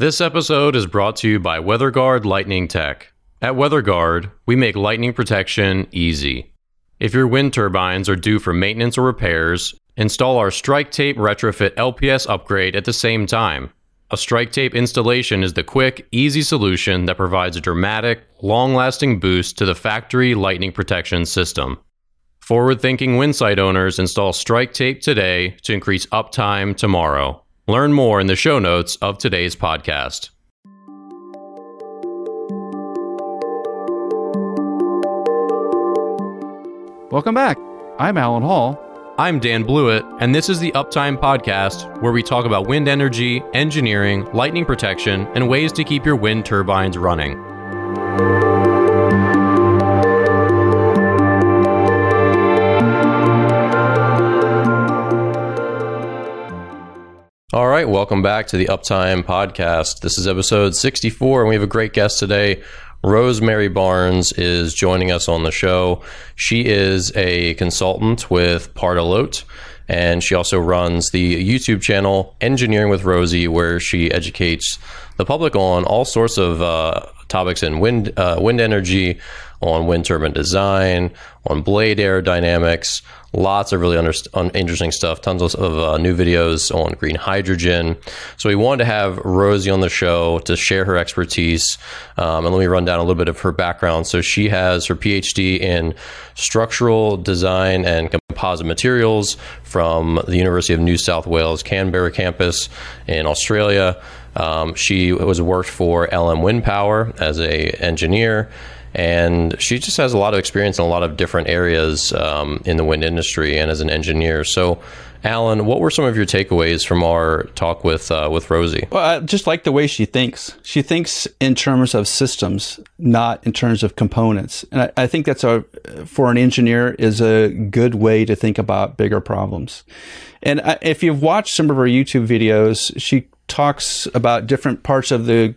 This episode is brought to you by WeatherGuard Lightning Tech. At WeatherGuard, we make lightning protection easy. If your wind turbines are due for maintenance or repairs, install our Strike Tape retrofit LPS upgrade at the same time. A Strike Tape installation is the quick, easy solution that provides a dramatic, long lasting boost to the factory lightning protection system. Forward thinking wind site owners install Strike Tape today to increase uptime tomorrow. Learn more in the show notes of today's podcast. Welcome back. I'm Alan Hall. I'm Dan Blewett, and this is the Uptime Podcast, where we talk about wind energy, engineering, lightning protection, and ways to keep your wind turbines running. All right, welcome back to the Uptime Podcast. This is episode 64, and we have a great guest today. Rosemary Barnes is joining us on the show. She is a consultant with Pardalote, and she also runs the YouTube channel Engineering with Rosie, where she educates the public on all sorts of uh, topics in wind uh, wind energy, on wind turbine design, on blade aerodynamics. Lots of really under, un, interesting stuff. Tons of, of uh, new videos on green hydrogen. So we wanted to have Rosie on the show to share her expertise. Um, and let me run down a little bit of her background. So she has her PhD in structural design and composite materials from the University of New South Wales Canberra campus in Australia. Um, she was worked for LM Wind Power as a engineer and she just has a lot of experience in a lot of different areas um, in the wind industry and as an engineer. So, Alan, what were some of your takeaways from our talk with uh, with Rosie? Well, I just like the way she thinks. She thinks in terms of systems, not in terms of components. And I, I think that's a for an engineer is a good way to think about bigger problems. And I, if you've watched some of her YouTube videos, she talks about different parts of the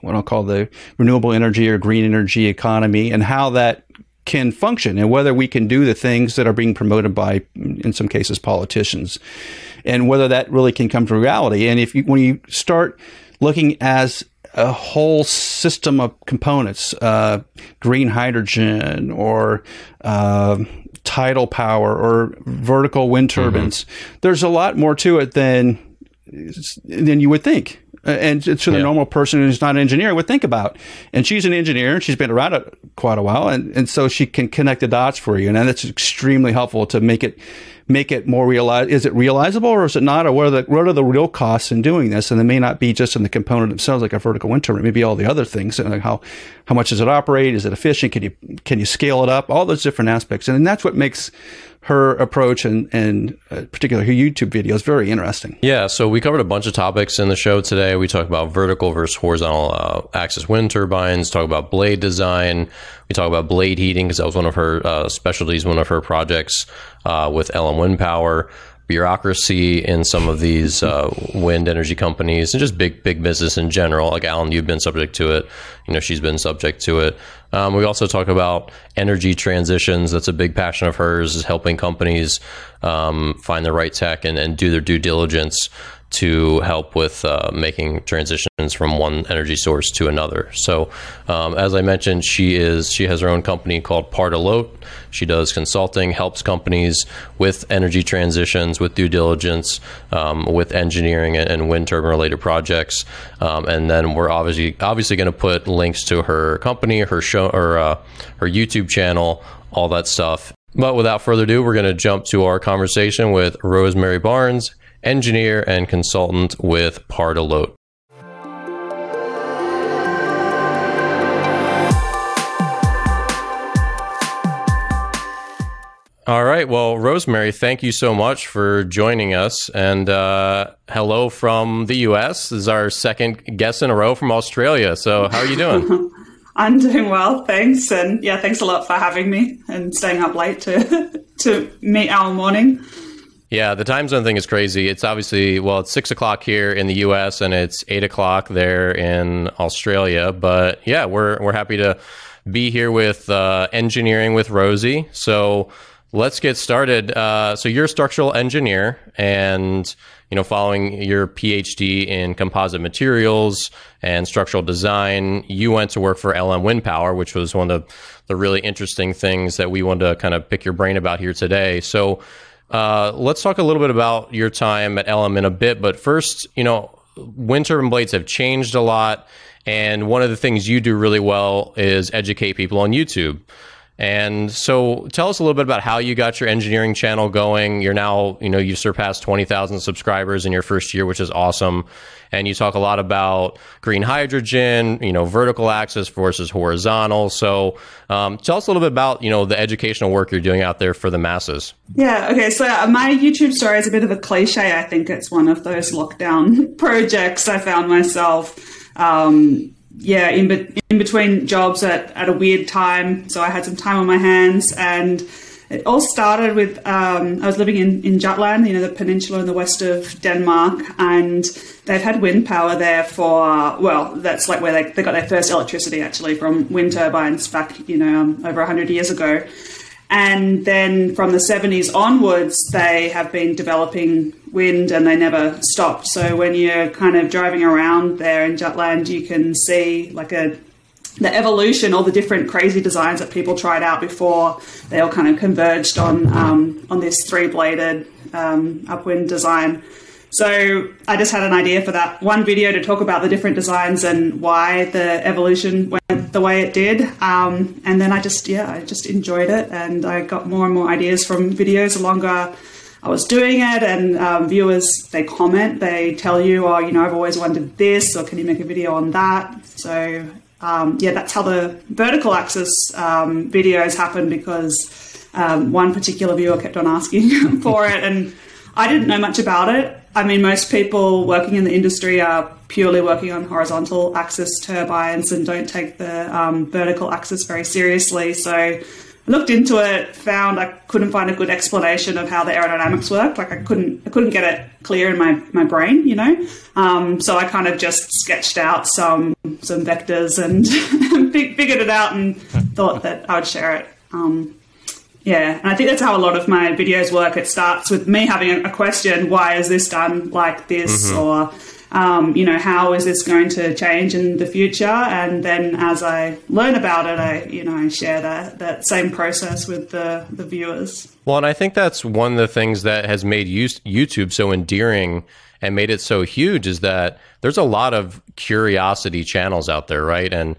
what I'll call the renewable energy or green energy economy and how that can function and whether we can do the things that are being promoted by, in some cases, politicians, and whether that really can come to reality. And if you, when you start looking as a whole system of components, uh, green hydrogen or uh, tidal power or vertical wind mm-hmm. turbines, mm-hmm. there's a lot more to it than than you would think. And to the yeah. normal person who's not an engineer would think about. And she's an engineer and she's been around it quite a while, and, and so she can connect the dots for you, and that's extremely helpful to make it make it more realize. Is it realizable or is it not? Or what are the what are the real costs in doing this? And it may not be just in the component themselves, like a vertical wind turbine. Maybe all the other things. And like how how much does it operate? Is it efficient? Can you can you scale it up? All those different aspects, and that's what makes her approach and and uh, particularly her YouTube videos very interesting. Yeah, so we covered a bunch of topics in the show today. We talked about vertical versus horizontal uh, axis wind turbines. Talk about blade design. We talk about blade heating because that was one of her uh, specialties, one of her projects uh, with LM Wind Power bureaucracy in some of these uh, wind energy companies and just big big business in general. Like Alan, you've been subject to it. You know, she's been subject to it. Um, we also talk about energy transitions. That's a big passion of hers. Is helping companies um, find the right tech and, and do their due diligence to help with uh, making transitions from one energy source to another. So, um, as I mentioned, she is she has her own company called Pardalote. She does consulting, helps companies with energy transitions, with due diligence, um, with engineering and, and, wind turbine related projects. Um, and then we're obviously obviously going to put links to her company, her show, or uh, her YouTube channel, all that stuff. But without further ado, we're going to jump to our conversation with Rosemary Barnes engineer and consultant with Pardalote. All right. Well, Rosemary, thank you so much for joining us. And uh, hello from the U.S. This is our second guest in a row from Australia. So, how are you doing? I'm doing well, thanks. And yeah, thanks a lot for having me and staying up late to to meet our morning. Yeah, the time zone thing is crazy. It's obviously well, it's six o'clock here in the U.S. and it's eight o'clock there in Australia. But yeah, we're we're happy to be here with uh, engineering with Rosie. So let's get started. Uh, so you're a structural engineer, and you know, following your PhD in composite materials and structural design, you went to work for LM Wind Power, which was one of the, the really interesting things that we wanted to kind of pick your brain about here today. So uh, let's talk a little bit about your time at LM in a bit, but first, you know, wind turbine blades have changed a lot. And one of the things you do really well is educate people on YouTube. And so tell us a little bit about how you got your engineering channel going. You're now, you know, you've surpassed 20,000 subscribers in your first year, which is awesome. And you talk a lot about green hydrogen, you know, vertical axis versus horizontal. So um, tell us a little bit about, you know, the educational work you're doing out there for the masses. Yeah. Okay. So my YouTube story is a bit of a cliche. I think it's one of those lockdown projects I found myself. Um, yeah, in, be- in between jobs at, at a weird time. So I had some time on my hands and it all started with um, I was living in, in Jutland, you know, the peninsula in the west of Denmark, and they've had wind power there for, well, that's like where they, they got their first electricity actually from wind turbines back, you know, um, over 100 years ago. And then from the 70s onwards, they have been developing wind and they never stopped. So when you're kind of driving around there in Jutland, you can see like a the evolution, all the different crazy designs that people tried out before they all kind of converged on um, on this three bladed um, upwind design. So I just had an idea for that one video to talk about the different designs and why the evolution went the way it did. Um, and then I just, yeah, I just enjoyed it and I got more and more ideas from videos the longer I was doing it. And um, viewers, they comment, they tell you, oh, you know, I've always wanted this or can you make a video on that? So um, yeah, that's how the vertical axis um, videos happen because um, one particular viewer kept on asking for it and I didn't know much about it. I mean, most people working in the industry are purely working on horizontal axis turbines and don't take the um, vertical axis very seriously. So looked into it, found I couldn't find a good explanation of how the aerodynamics worked. Like I couldn't, I couldn't get it clear in my, my brain, you know. Um, so I kind of just sketched out some some vectors and figured it out and thought that I would share it. Um, yeah, and I think that's how a lot of my videos work. It starts with me having a question: Why is this done like this? Mm-hmm. Or um, you know, how is this going to change in the future? And then as I learn about it, I you know share that that same process with the the viewers. Well, and I think that's one of the things that has made YouTube so endearing and made it so huge is that there's a lot of curiosity channels out there, right? And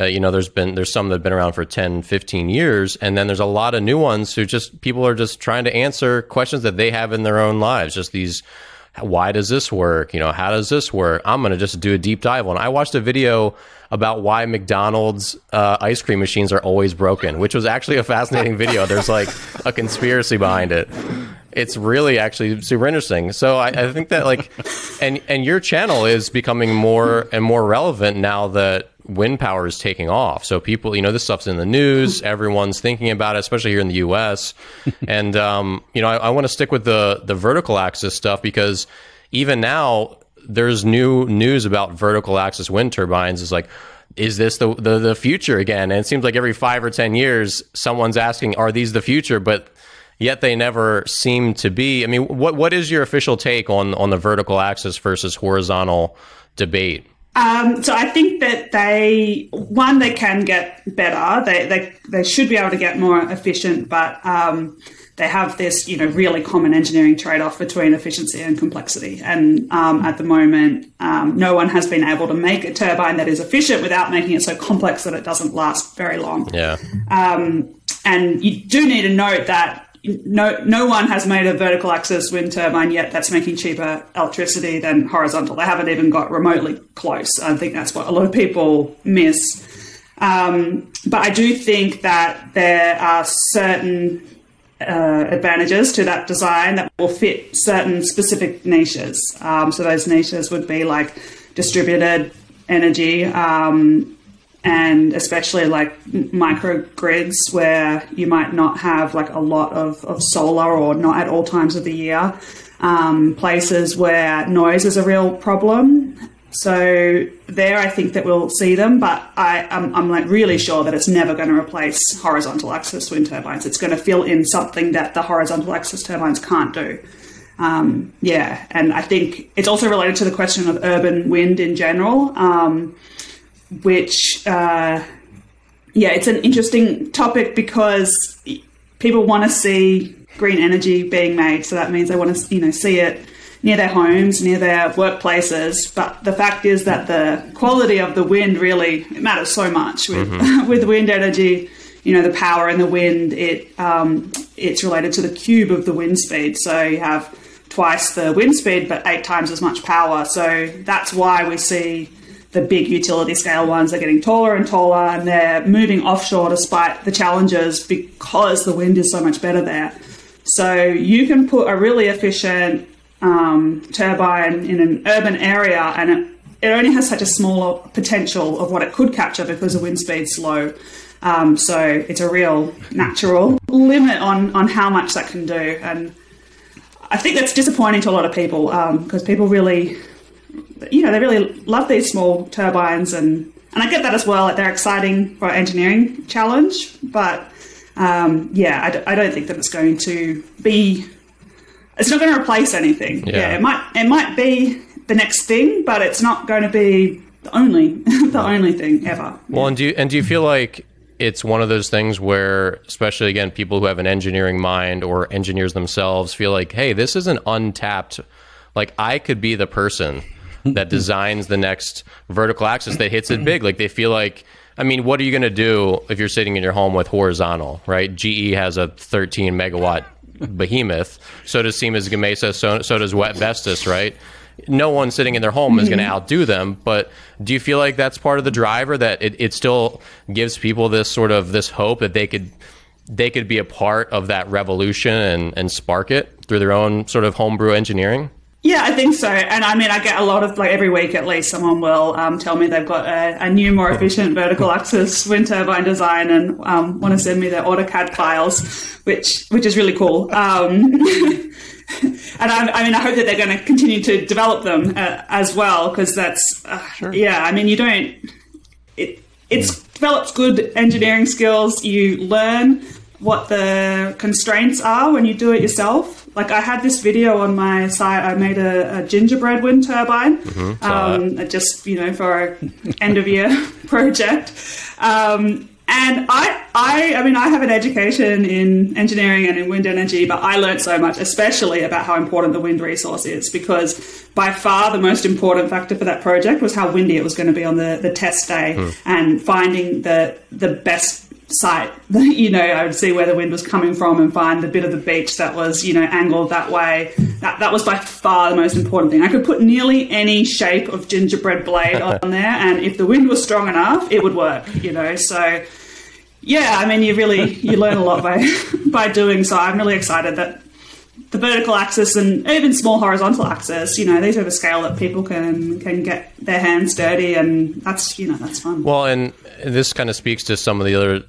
uh, you know, there's been there's some that have been around for 10, 15 years, and then there's a lot of new ones who just people are just trying to answer questions that they have in their own lives. Just these, why does this work? You know, how does this work? I'm going to just do a deep dive on. I watched a video about why McDonald's uh, ice cream machines are always broken, which was actually a fascinating video. There's like a conspiracy behind it it's really actually super interesting. So I, I, think that like, and and your channel is becoming more and more relevant now that wind power is taking off. So people, you know, this stuff's in the news. Everyone's thinking about it, especially here in the U.S. and um, you know, I, I want to stick with the the vertical axis stuff because even now there's new news about vertical axis wind turbines. Is like is this the, the, the future again? And it seems like every five or ten years, someone's asking, "Are these the future?" But yet they never seem to be. I mean, what what is your official take on on the vertical axis versus horizontal debate? Um, so I think that they one they can get better. They they they should be able to get more efficient, but um, they have this you know really common engineering trade off between efficiency and complexity. And um, at the moment, um, no one has been able to make a turbine that is efficient without making it so complex that it doesn't last very long. Yeah. Um, and you do need to note that no no one has made a vertical axis wind turbine yet that's making cheaper electricity than horizontal. They haven't even got remotely close. I think that's what a lot of people miss. Um, but I do think that there are certain uh, advantages to that design that will fit certain specific niches. Um, so those niches would be like distributed energy, um, and especially like microgrids where you might not have like a lot of, of solar or not at all times of the year. Um, places where noise is a real problem. so there, I think that we'll see them, but I, I'm, I'm like really sure that it's never going to replace horizontal axis wind turbines. It's going to fill in something that the horizontal axis turbines can't do. Um, yeah, and I think it's also related to the question of urban wind in general, um, which, uh, yeah, it's an interesting topic because people want to see green energy being made. So that means they want to, you know, see it near their homes, near their workplaces. But the fact is that the quality of the wind really matters so much with mm-hmm. with wind energy. You know, the power in the wind. It um, it's related to the cube of the wind speed. So you have twice the wind speed, but eight times as much power. So that's why we see the big utility scale ones are getting taller and taller, and they're moving offshore despite the challenges because the wind is so much better there. So you can put a really efficient um, turbine in an urban area, and it, it only has such a small potential of what it could capture because the wind speed's slow. Um, so it's a real natural limit on on how much that can do, and I think that's disappointing to a lot of people because um, people really, you know, they really love these small turbines, and and I get that as well. Like they're exciting for engineering challenge, but um, yeah, I d- I don't think that it's going to be it's not going to replace anything. Yeah. yeah. it might it might be the next thing, but it's not going to be the only the only thing ever. Well, and do you, and do you feel like it's one of those things where, especially again, people who have an engineering mind or engineers themselves feel like, hey, this is an untapped. Like I could be the person that designs the next vertical axis that hits it big. Like they feel like. I mean, what are you going to do if you're sitting in your home with horizontal, right? GE has a 13 megawatt behemoth. So does Siemens Gamesa. So, so does Vestas, right? No one sitting in their home is going to mm-hmm. outdo them. But do you feel like that's part of the driver that it, it still gives people this sort of this hope that they could they could be a part of that revolution and, and spark it through their own sort of homebrew engineering? Yeah, I think so. And I mean, I get a lot of like every week at least, someone will um, tell me they've got a, a, new, more efficient vertical axis wind turbine design and um, want to send me their AutoCAD files, which which is really cool. Um, and I, I, mean, I hope that they're going to continue to develop them uh, as well because that's uh, sure. yeah. I mean, you don't it it's develops good engineering skills. You learn what the constraints are when you do it yourself like I had this video on my site. I made a, a gingerbread wind turbine, mm-hmm, um, just you know for an end of year project. Um, and I, I, I mean, I have an education in engineering and in wind energy, but I learned so much, especially about how important the wind resource is, because by far the most important factor for that project was how windy it was going to be on the, the test day, mm. and finding the the best site, you know, I would see where the wind was coming from and find the bit of the beach that was, you know, angled that way. That, that was by far the most important thing. I could put nearly any shape of gingerbread blade on there, and if the wind was strong enough, it would work, you know. So, yeah, I mean, you really you learn a lot by by doing so. I'm really excited that the vertical axis and even small horizontal axis, you know, these are the scale that people can can get their hands dirty, and that's you know that's fun. Well, and this kind of speaks to some of the other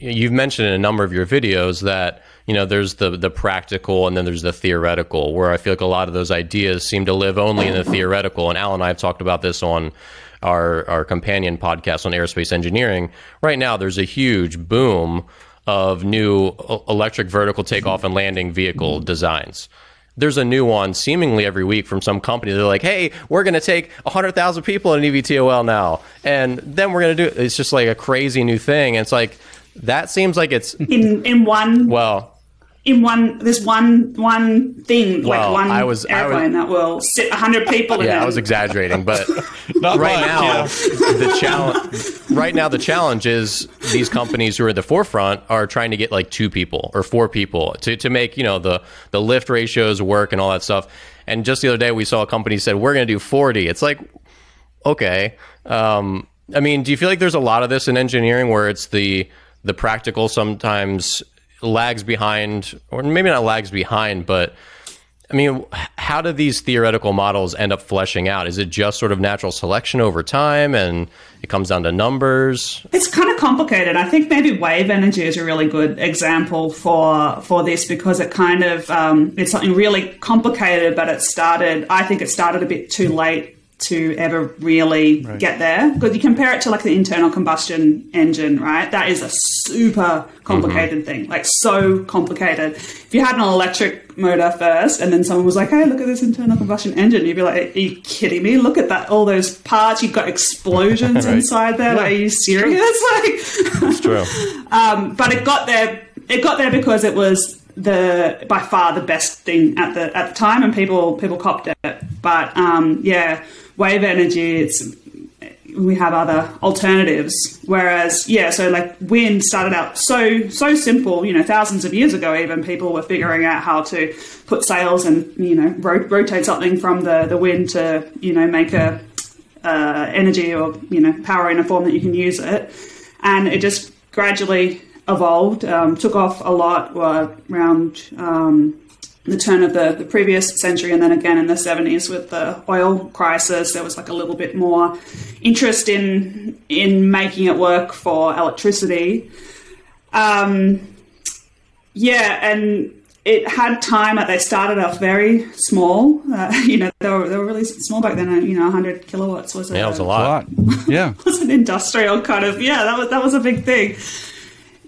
you've mentioned in a number of your videos that you know there's the the practical and then there's the theoretical where i feel like a lot of those ideas seem to live only in the theoretical and al and i have talked about this on our our companion podcast on aerospace engineering right now there's a huge boom of new electric vertical takeoff and landing vehicle designs there's a new one seemingly every week from some company. They're like, "Hey, we're going to take 100,000 people in an eVTOL now, and then we're going to do." It. It's just like a crazy new thing. And it's like that seems like it's in in one. Well, in one there's one one thing well, like one I was, airplane I was, that will sit 100 people in yeah i was exaggerating but right much, now yeah. the challenge right now the challenge is these companies who are at the forefront are trying to get like two people or four people to, to make you know the the lift ratios work and all that stuff. And just the other day we saw a company said we're going to do 40 it's like okay um, i mean do you feel like there's a lot of this in engineering where it's the the practical sometimes lags behind, or maybe not lags behind, but I mean, how do these theoretical models end up fleshing out? Is it just sort of natural selection over time and it comes down to numbers? It's kind of complicated. I think maybe wave energy is a really good example for for this because it kind of um, it's something really complicated, but it started. I think it started a bit too late to ever really right. get there. Because you compare it to like the internal combustion engine, right? That is a super complicated mm-hmm. thing, like so complicated. If you had an electric motor first and then someone was like, hey, look at this internal combustion engine, you'd be like, are you kidding me? Look at that, all those parts, you've got explosions right. inside there. Yeah. Like, are you serious? Like, it's true. um, but it got there, it got there because it was the by far the best thing at the at the time, and people people copped it. But um, yeah, wave energy, it's we have other alternatives. Whereas yeah, so like wind started out so so simple. You know, thousands of years ago, even people were figuring out how to put sails and you know ro- rotate something from the the wind to you know make a uh, energy or you know power in a form that you can use it, and it just gradually evolved, um, took off a lot uh, around um, the turn of the, the previous century, and then again in the 70s with the oil crisis, there was like a little bit more interest in in making it work for electricity. Um, yeah, and it had time. That they started off very small. Uh, you know, they were, they were really small back then. You know, 100 kilowatts was a, yeah, it was a lot. Yeah, it was an industrial kind of yeah. That was that was a big thing.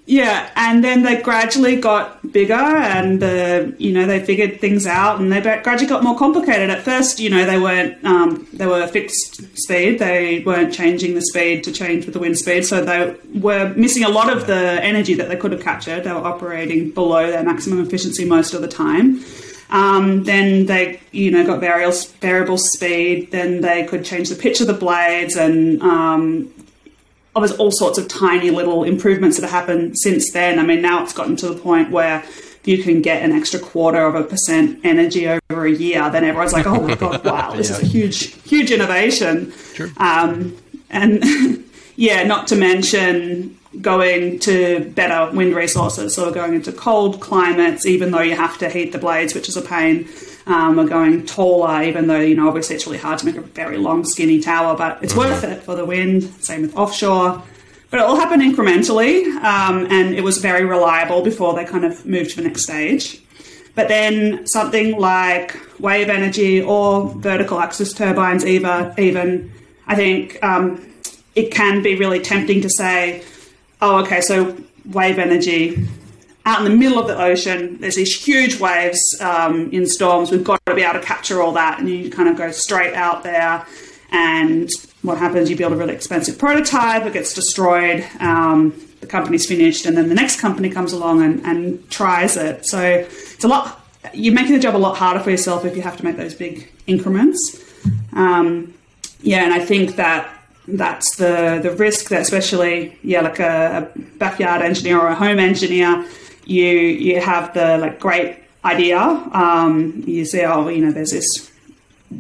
Yeah, and then they gradually got bigger, and uh, you know they figured things out, and they gradually got more complicated. At first, you know they weren't um, they were fixed speed; they weren't changing the speed to change with the wind speed, so they were missing a lot of the energy that they could have captured. They were operating below their maximum efficiency most of the time. Um, then they, you know, got variable variable speed. Then they could change the pitch of the blades, and um, oh, there's all sorts of tiny little improvements that have happened since then. I mean, now it's gotten to the point where you can get an extra quarter of a percent energy over a year, then everyone's like, oh my God, wow, this yeah. is a huge, huge innovation. Sure. Um, and yeah, not to mention going to better wind resources. So we're going into cold climates, even though you have to heat the blades, which is a pain um, are going taller, even though, you know, obviously it's really hard to make a very long, skinny tower, but it's mm-hmm. worth it for the wind. Same with offshore. But it all happened incrementally, um, and it was very reliable before they kind of moved to the next stage. But then something like wave energy or vertical axis turbines, even, even I think um, it can be really tempting to say, oh, okay, so wave energy out in the middle of the ocean. There's these huge waves um, in storms. We've got to be able to capture all that, and you kind of go straight out there. And what happens? You build a really expensive prototype, it gets destroyed. Um, the company's finished, and then the next company comes along and, and tries it. So it's a lot. You're making the job a lot harder for yourself if you have to make those big increments. Um, yeah, and I think that that's the the risk that especially yeah like a, a backyard engineer or a home engineer you you have the like great idea. Um, you say, oh, you know, there's this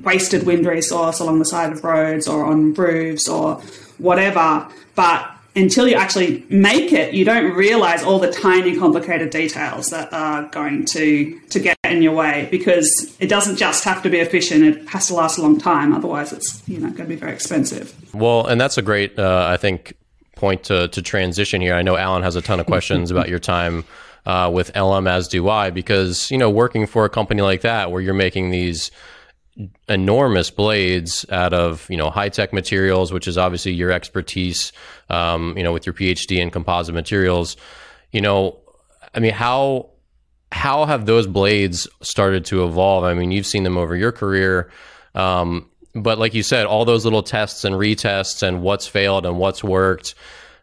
wasted wind resource along the side of roads or on roofs or whatever, but until you actually make it, you don't realize all the tiny, complicated details that are going to to get in your way. Because it doesn't just have to be efficient; it has to last a long time. Otherwise, it's you know going to be very expensive. Well, and that's a great, uh, I think, point to to transition here. I know Alan has a ton of questions about your time uh, with LM, as do I, because you know working for a company like that where you're making these enormous blades out of you know high tech materials, which is obviously your expertise. Um, you know, with your PhD in composite materials, you know, I mean, how how have those blades started to evolve? I mean, you've seen them over your career. Um, but like you said, all those little tests and retests and what's failed and what's worked,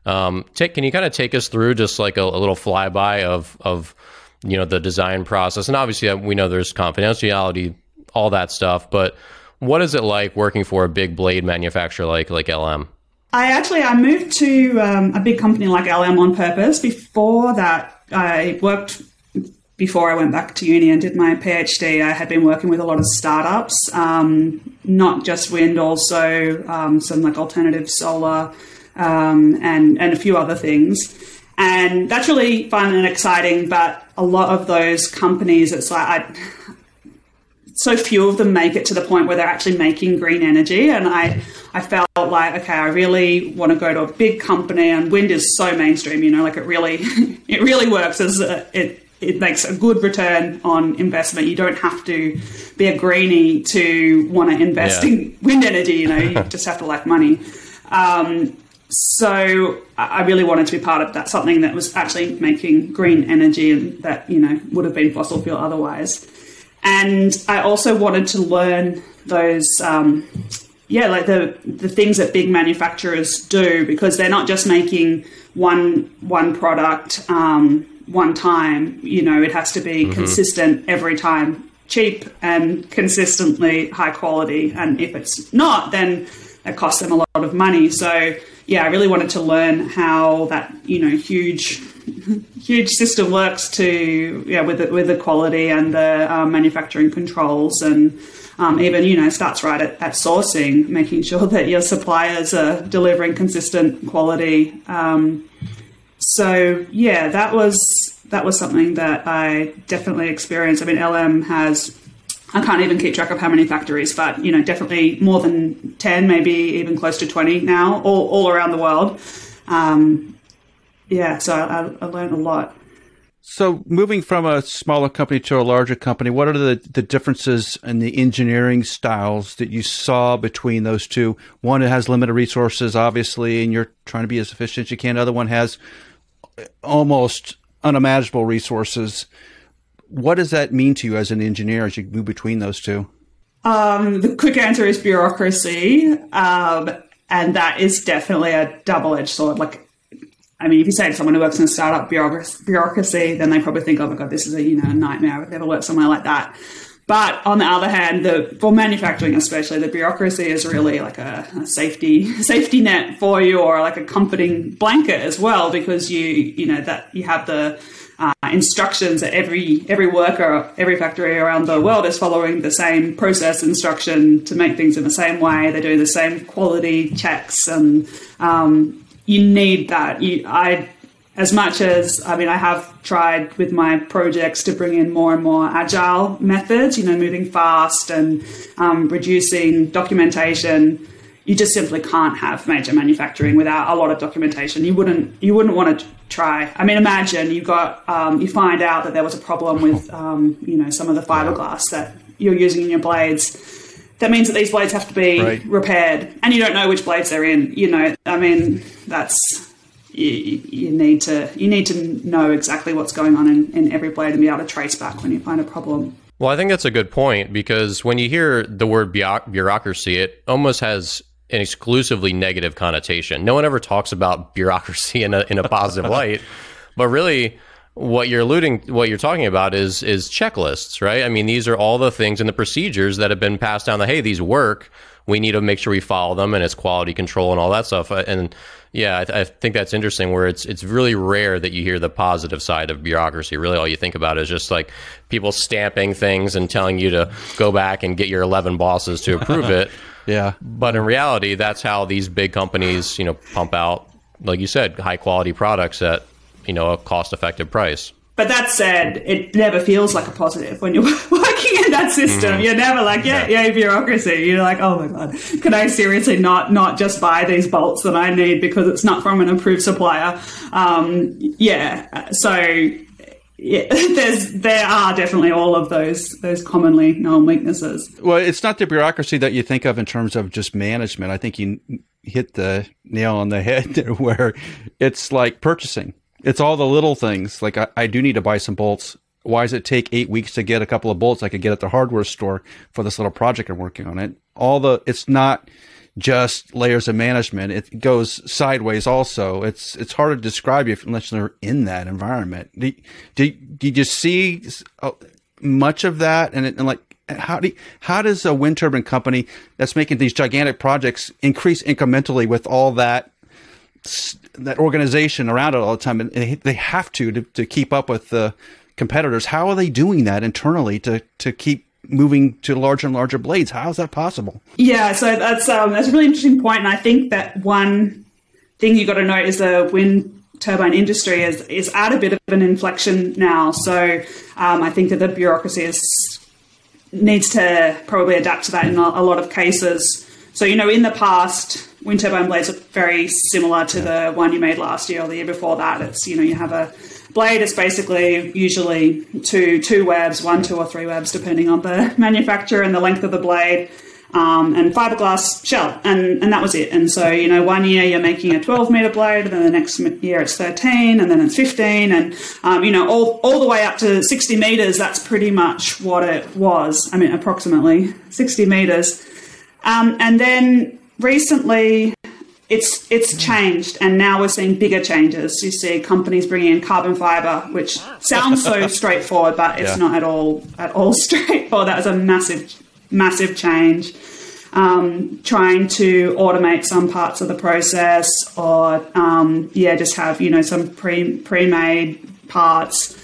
um, take, can you kind of take us through just like a, a, little flyby of of you know the design process? And obviously, uh, we know there's confidentiality, all that stuff. But what is it like working for a big blade manufacturer like like LM? I actually I moved to um, a big company like LM on purpose. Before that, I worked before I went back to uni and did my PhD, I had been working with a lot of startups, um, not just wind, also um, some like alternative solar um, and and a few other things. And that's really fun and exciting. But a lot of those companies, it's like I, so few of them make it to the point where they're actually making green energy. And I I felt like okay, I really want to go to a big company. And wind is so mainstream, you know, like it really it really works as a, it it makes a good return on investment. You don't have to be a greenie to want to invest Yeah. in wind energy. You know, you just have to like money. Um, so I I really wanted to be part of that, something that was actually making green energy and that, you know, would have been fossil fuel otherwise. And I also wanted to learn those, um, yeah, like the, the things that big manufacturers do because they're not just making one, one product, um, one time, you know, it has to be consistent every time, cheap and consistently high quality. And if it's not, then it costs them a lot of money. So yeah, I really wanted to learn how that you know huge huge system works to yeah with the, with the quality and the um, manufacturing controls and um, even you know starts right at, at sourcing, making sure that your suppliers are delivering consistent quality. Um, so yeah, that was that was something that I definitely experienced. I mean, LM has I can't even keep track of how many factories, but you know, definitely more than ten, maybe even close to twenty now, all all around the world. Um, yeah, so I, I learned a lot. So, moving from a smaller company to a larger company, what are the, the differences in the engineering styles that you saw between those two? One has limited resources, obviously, and you're trying to be as efficient as you can. The other one has almost unimaginable resources. What does that mean to you as an engineer as you move between those two? Um, the quick answer is bureaucracy, um, and that is definitely a double-edged sword. Like, I mean, if you say to someone who works in a startup bureaucracy, then they probably think, "Oh my god, this is a you know nightmare. I've never worked somewhere like that." But on the other hand, the for manufacturing especially, the bureaucracy is really like a, a safety safety net for you, or like a comforting blanket as well, because you you know that you have the uh, instructions that every every worker, every factory around the world is following the same process instruction to make things in the same way. They're doing the same quality checks, and um, you need that. You, I, as much as I mean, I have tried with my projects to bring in more and more agile methods. You know, moving fast and um, reducing documentation you just simply can't have major manufacturing without a lot of documentation. You wouldn't you wouldn't want to try. I mean, imagine you got um, you find out that there was a problem with um, you know some of the fiberglass that you're using in your blades. That means that these blades have to be Right. repaired, and you don't know which blades they're in. You know, I mean, that's you, you need to you need to know exactly what's going on in, in every blade and be able to trace back when you find a problem. Well, I think that's a good point because when you hear the word bureaucracy, it almost has an exclusively negative connotation. No one ever talks about bureaucracy in a in a positive light, but really what you're alluding what you're talking about is is checklists, right? I mean, these are all the things and the procedures that have been passed down that hey, these work. We need to make sure we follow them and it's quality control and all that stuff. Uh, And yeah, I, th- I think that's interesting where it's it's really rare that you hear the positive side of bureaucracy. Really, all you think about is just like people stamping things and telling you to go back and get your 11 bosses to approve it. Yeah. But in reality, that's how these big companies, you know, pump out, like you said, high quality products at, you know, a cost effective price. But that said, it never feels like a positive when you're working in that system. You're never like, yeah, yeah, bureaucracy. You're like, oh my god, can I seriously not not just buy these bolts that I need because it's not from an approved supplier? Um, yeah, so yeah, there's there are definitely all of those those commonly known weaknesses. Well, it's not the bureaucracy that you think of in terms of just management. I think you hit the nail on the head where it's like purchasing. It's all the little things. Like I, I do need to buy some bolts. Why does it take eight weeks to get a couple of bolts I could get at the hardware store for this little project I'm working on? It all the it's not just layers of management. It goes sideways also. It's it's hard to describe if unless you're in that environment. Do, do, do you see uh, much of that and, it, and like how do how does a wind turbine company that's making these gigantic projects increase incrementally with all that that organization around it all the time and they, have to, to to keep up with the competitors how are they doing that internally to to keep moving to larger and larger blades how is that possible Yeah, so that's um, that's a really interesting point, and I think that one thing you got to note is the wind turbine industry is is at a bit of an inflection now. So um, I think that the bureaucracy is needs to probably adapt to that in a lot of cases. So you know, in the past, wind turbine blades are very similar to the one you made last year or the year before that. It's you know you have a blade is basically usually two two webs, one, two, or three webs, depending on the manufacturer and the length of the blade um, and fiberglass shell, and, and that was it. And so, you know, one year you're making a 12 meter blade, and then the next year it's 13, and then it's 15, and, um, you know, all, all the way up to 60 meters, that's pretty much what it was. I mean, approximately 60 meters. Um, and then recently, it's it's changed, and now we're seeing bigger changes. You see companies bringing in carbon fiber, which sounds so straightforward, but it's yeah. not at all at all straightforward. That was a massive massive change. Um, trying to automate some parts of the process, or um, yeah, just have you know some pre pre made parts,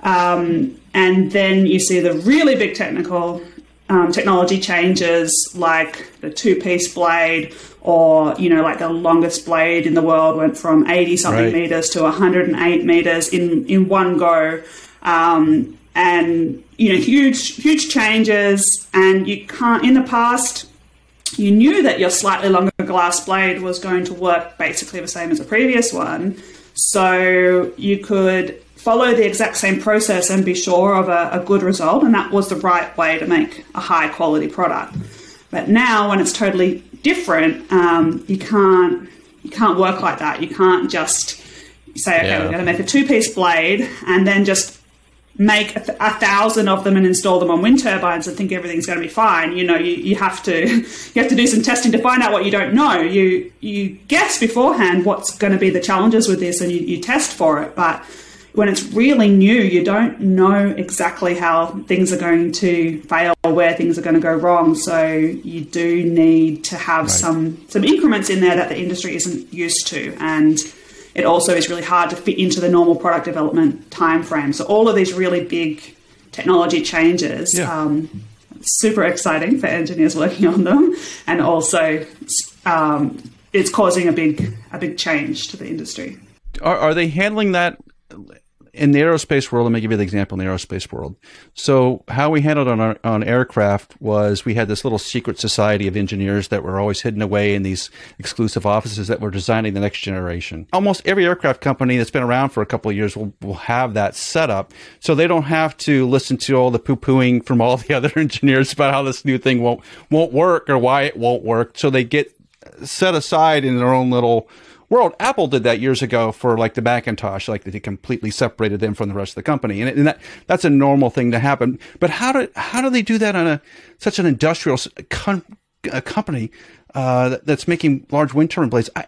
um, and then you see the really big technical um, technology changes, like the two piece blade, or you know like the longest blade in the world went from eighty something right. meters to one hundred and eight meters in in one go. Um, and you know huge huge changes and you can't in the past you knew that your slightly longer glass blade was going to work basically the same as the previous one so you could follow the exact same process and be sure of a, a good result and that was the right way to make a high quality product but now when it's totally different um, you can't you can't work like that you can't just say okay yeah. we're going to make a two piece blade and then just make a, th- a, thousand of them and install them on wind turbines and think everything's going to be fine. You know, you, you have to you have to do some testing to find out what you don't know. You you guess beforehand what's going to be the challenges with this and you, you test for it, but when it's really new, you don't know exactly how things are going to fail or where things are going to go wrong. So you do need to have right. some some increments in there that the industry isn't used to and it also is really hard to fit into the normal product development timeframe. So all of these really big technology changes, yeah. um, super exciting for engineers working on them, and also um, it's causing a big a big change to the industry. Are, are they handling that in the aerospace world, let me give you the example in the aerospace world. So how we handled on our, on aircraft was we had this little secret society of engineers that were always hidden away in these exclusive offices that were designing the next generation. Almost every aircraft company that's been around for a couple of years will, will have that set up, so they don't have to listen to all the poo pooing from all the other engineers about how this new thing won't won't work or why it won't work. So they get set aside in their own little world. Apple did that years ago for like the Macintosh, like they completely separated them from the rest of the company, and, and that that's a normal thing to happen. But how do how do they do that on a such an industrial com- company uh, that's making large wind turbine blades. I,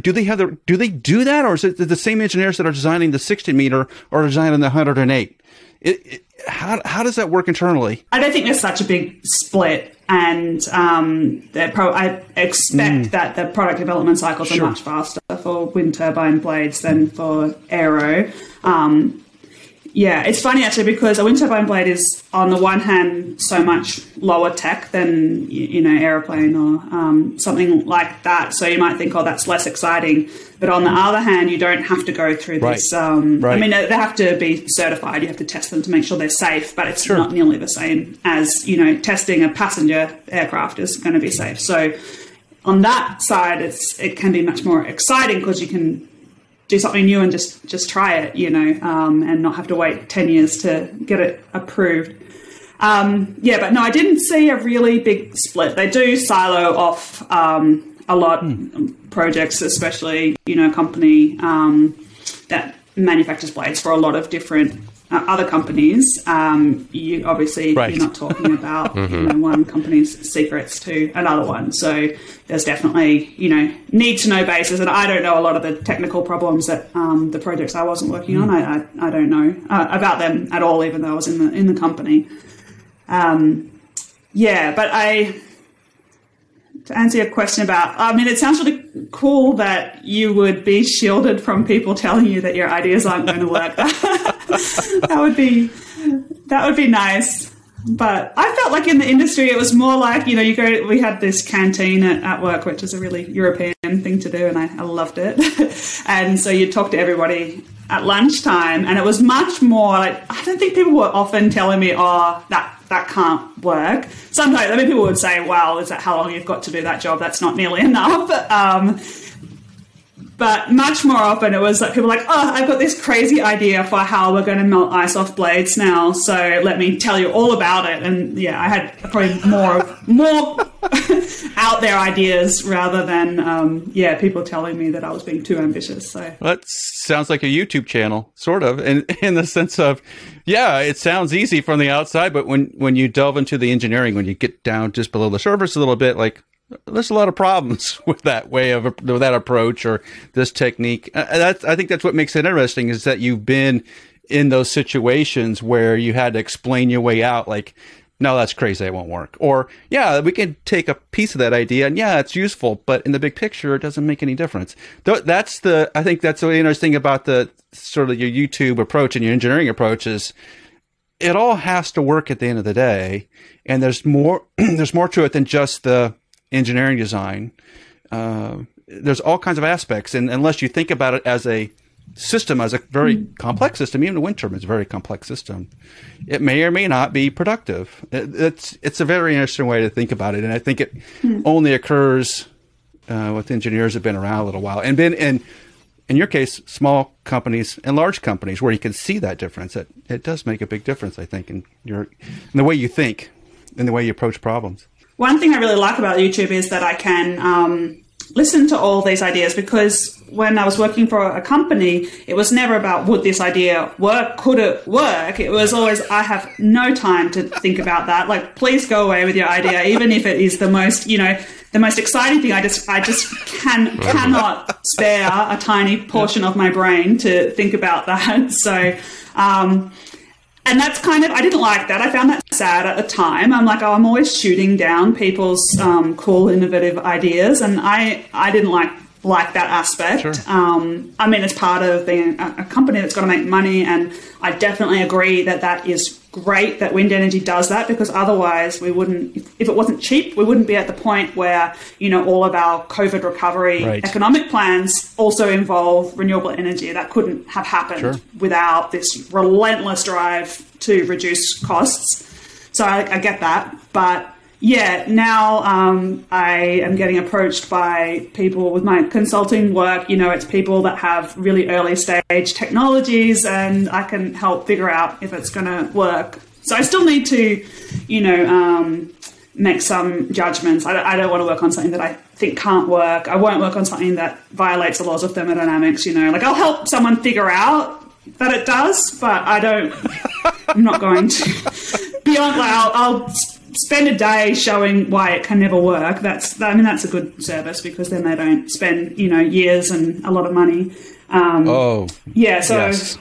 do they have the, do they do that, or is it the same engineers that are designing the 60 meter or designing the 108? It, it, how how does that work internally? I don't think there's such a big split, and um, pro- I expect mm. that the product development cycles sure. are much faster for wind turbine blades than for aero. Um, yeah, it's funny actually because a wind turbine blade is on the one hand so much lower tech than you know aeroplane or um, something like that. So you might think, oh, that's less exciting. But on the other hand, you don't have to go through this. Right. Um, right. I mean, they have to be certified. You have to test them to make sure they're safe. But it's sure. not nearly the same as you know testing a passenger aircraft is going to be safe. So on that side, it's it can be much more exciting because you can do something new and just just try it, you know, um, and not have to wait ten years to get it approved. Um, yeah, but no, I didn't see a really big split. They do silo off um, a lot mm. projects, especially you know, a company um, that manufactures blades for a lot of different other companies, um, you obviously right. you're not talking about mm-hmm. you know, one company's secrets to another one. So there's definitely you know need to know basis, and I don't know a lot of the technical problems that um, the projects I wasn't working mm. on. I, I, I don't know uh, about them at all, even though I was in the in the company. Um, yeah, but I to answer your question about, I mean, it sounds really cool that you would be shielded from people telling you that your ideas aren't going to work. that would be that would be nice. But I felt like in the industry, it was more like you know, you go. We had this canteen at, at work, which is a really European thing to do, and I, I loved it. and so you talk to everybody at lunchtime, and it was much more like I don't think people were often telling me, "Oh, that that can't work." Sometimes, I mean, people would say, "Well, is that how long you've got to do that job? That's not nearly enough." Um, but much more often it was like people like, oh, I've got this crazy idea for how we're going to melt ice off blades now. So let me tell you all about it. And yeah, I had probably more more out there ideas rather than um, yeah people telling me that I was being too ambitious. So that sounds like a YouTube channel, sort of, in in the sense of yeah, it sounds easy from the outside, but when when you delve into the engineering, when you get down just below the surface a little bit, like there's a lot of problems with that way of with that approach or this technique. Uh, that's I think that's what makes it interesting is that you've been in those situations where you had to explain your way out, like. No, that's crazy. It won't work. Or, yeah, we can take a piece of that idea and yeah, it's useful, but in the big picture, it doesn't make any difference. That's the, I think that's the interesting about the sort of your YouTube approach and your engineering approach is it all has to work at the end of the day. And there's more, there's more to it than just the, engineering design. Uh, there's all kinds of aspects, and unless you think about it as a system, as a very mm. complex system, even a wind turbine is a very complex system, it may or may not be productive. It, it's it's a very interesting way to think about it, and I think it mm. only occurs uh, with engineers that have been around a little while and been in. In your case, small companies and large companies, where you can see that difference, it, it does make a big difference, I think, in your in the way you think, in the way you approach problems. One thing I really like about YouTube is that I can um, listen to all these ideas because when I was working for a company, it was never about would this idea work, could it work? It was always I have no time to think about that. Like, please go away with your idea, even if it is the most, you know, the most exciting thing. I just, I just can cannot spare a tiny portion of my brain to think about that. So. Um, and that's kind of I didn't like that. I found that sad at the time. I'm like, oh, I'm always shooting down people's um, cool, innovative ideas, and I I didn't like like that aspect. Sure. Um, I mean, it's part of being a, a company that's got to make money, and I definitely agree that that is great that wind energy does that because otherwise we wouldn't if it wasn't cheap we wouldn't be at the point where you know all of our covid recovery right. economic plans also involve renewable energy that couldn't have happened sure. without this relentless drive to reduce costs so I, I get that but yeah, now um, I am getting approached by people with my consulting work. You know, it's people that have really early stage technologies, and I can help figure out if it's going to work. So I still need to, you know, um, make some judgments. I, I don't want to work on something that I think can't work. I won't work on something that violates the laws of thermodynamics. You know, like I'll help someone figure out that it does, but I don't. I'm not going to beyond. Like, I'll, I'll spend a day showing why it can never work. That's I mean that's a good service because then they don't spend you know years and a lot of money. Um, oh, yeah. So. Yes.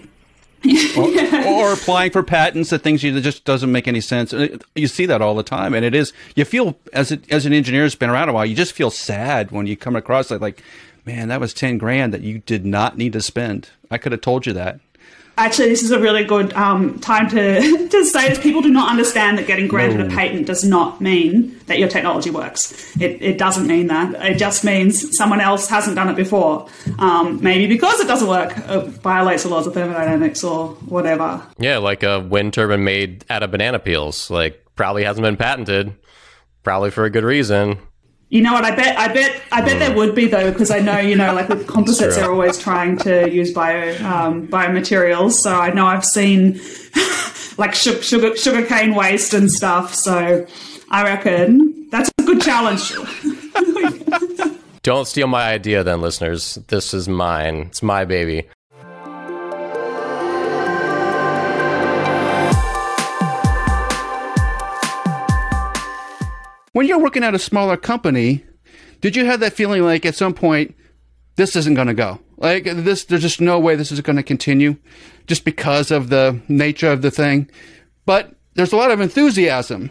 or, or, applying for patents that things you just doesn't make any sense. You see that all the time, and it is you feel as a, as an engineer who's been around a while, you just feel sad when you come across it like, man, that was ten grand that you did not need to spend. I could have told you that actually this is a really good um, time to, to say that people do not understand that getting granted no. a patent does not mean that your technology works. It, it, doesn't mean that. It just means someone else hasn't done it before. Um, maybe because it doesn't work, it violates the laws of thermodynamics or whatever. Yeah, like a wind turbine made out of banana peels. Like probably hasn't been patented, probably for a good reason. You know what? I bet, I bet, I bet there would be though, because I know, you know, like with composites, they're always trying to use bio um, biomaterials. So I know I've seen like sugar sugar cane waste and stuff. So I reckon that's a good challenge. Don't steal my idea, then, listeners. This is mine. It's my baby. When you're working at a smaller company, did you have that feeling like at some point this isn't going to go? Like this, there's just no way this is going to continue, just because of the nature of the thing. But there's a lot of enthusiasm.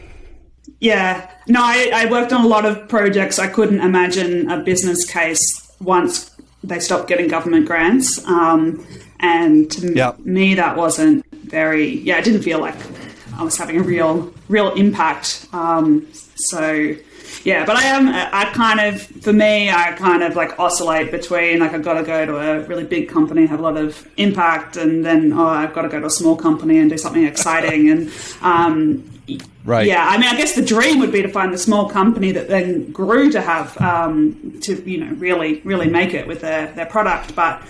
Yeah, no, I, I worked on a lot of projects. I couldn't imagine a business case once they stopped getting government grants. Um, and to yep. me, that wasn't very. Yeah, it didn't feel like I was having a real, real impact. Um, so yeah, but I am, I kind of, for me, I kind of like oscillate between like I've got to go to a really big company, have a lot of impact, and then oh, I've got to go to a small company and do something exciting. And um, Right. Yeah, I mean, I guess the dream would be to find the small company that then grew to have um, to you know really really make it with their their product, but.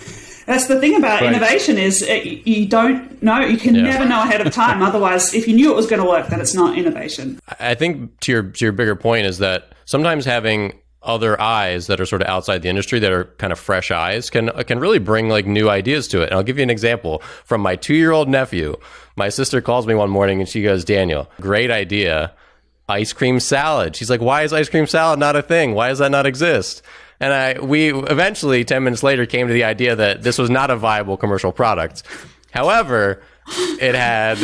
That's the thing about Right. innovation is uh, it, you don't know. You can Yeah. never know ahead of time. Otherwise, if you knew it was going to work, then it's not innovation. I think to your to your bigger point is that sometimes having other eyes that are sort of outside the industry that are kind of fresh eyes can uh, can really bring like new ideas to it. And I'll give you an example from my 2-year-old nephew. My sister calls me one morning and she goes, "Daniel, great idea. Ice cream salad." She's like, "Why is ice cream salad not a thing? Why does that not exist?" And I we eventually 10 minutes later came to the idea that this was not a viable commercial product. However, it had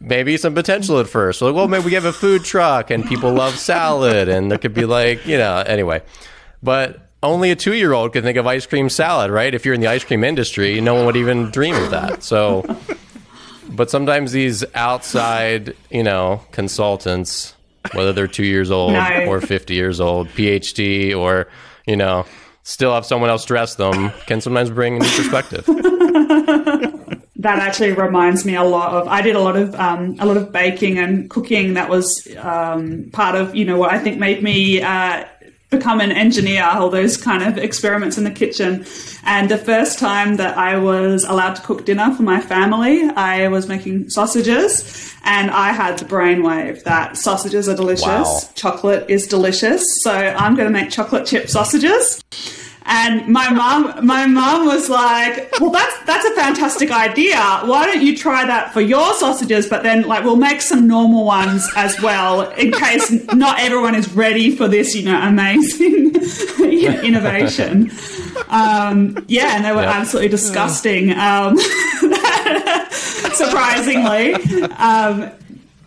maybe some potential at first. Like, well, maybe we have a food truck and people love salad, and there could be like, you know, anyway. But only a two year old could think of ice cream salad, right? If you're in the ice cream industry, no one would even dream of that. So, but sometimes these outside, you know, consultants, whether they're two years old No. or 50 years old, PhD, or, you know, still have someone else dress them, can sometimes bring a new perspective. that actually reminds me a lot of I did a lot of um, a lot of baking and cooking that was um, part of you know what I think made me uh, become an engineer all those kind of experiments in the kitchen. And the first time that I was allowed to cook dinner for my family I was making sausages and I had the brainwave that sausages are delicious Wow. chocolate is delicious. So I'm going to make chocolate chip sausages and my mom, my mom was like, "Well, that's that's a fantastic idea. Why don't you try that for your sausages? But then, like, we'll make some normal ones as well, in case not everyone is ready for this, you know, amazing innovation." Um, yeah, and they were Yeah. absolutely disgusting. Um, surprisingly. Um,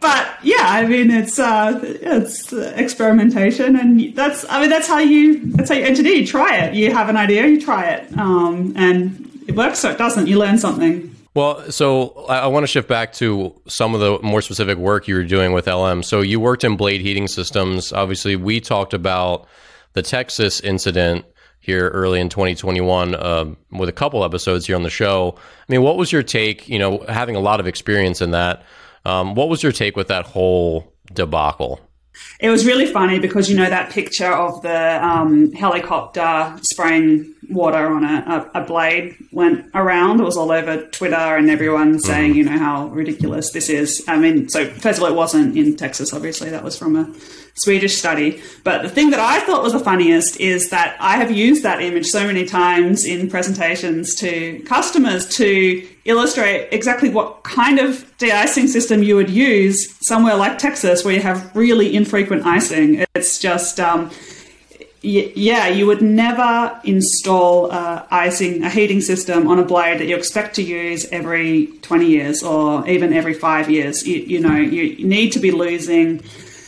but yeah, I mean, it's uh, it's experimentation, and that's I mean that's how you that's how you engineer. You try it. You have an idea, you try it, um, and it works or it doesn't. You learn something. Well, so I, want to shift back to some of the more specific work you were doing with LM. So you worked in blade heating systems. Obviously, we talked about the Texas incident here early in 2021 uh, with a couple episodes here on the show. I mean, what was your take? You know, having a lot of experience in that, um, what was your take with that whole debacle? It was really funny because you know that picture of the um, helicopter spraying water on a, a, a blade went around. It was all over Twitter and everyone saying, you know, how ridiculous this is. I mean, so first of all, it wasn't in Texas, obviously, that was from a Swedish study. But the thing that I thought was the funniest is that I have used that image so many times in presentations to customers to illustrate exactly what kind of de-icing system you would use somewhere like Texas, where you have really infrequent icing. It's just, um, yeah, you would never install uh, icing, a heating system on a blade that you expect to use every 20 years or even every five years. You, you know, you need to be losing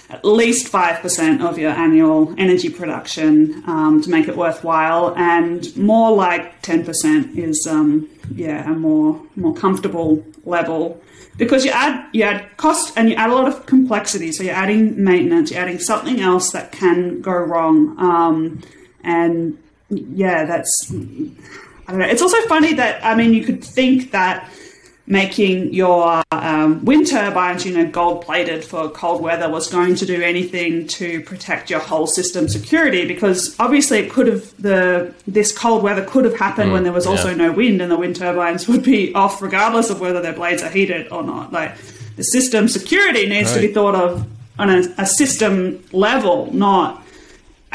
at least 5% of your annual energy production um, to make it worthwhile. And more like 10% is um, yeah a more more comfortable level. Because you add you add cost and you add a lot of complexity. So you're adding maintenance you're adding something else that can go wrong. Um, and yeah that's I don't know. It's also funny that I mean you could think that making your um, wind turbines, you know, gold plated for cold weather was going to do anything to protect your whole system security because obviously it could have the this cold weather could have happened when there was also yeah. no wind and the wind turbines would be off regardless of whether their blades are heated or not. Like the system security needs to be thought of on a, a system level, not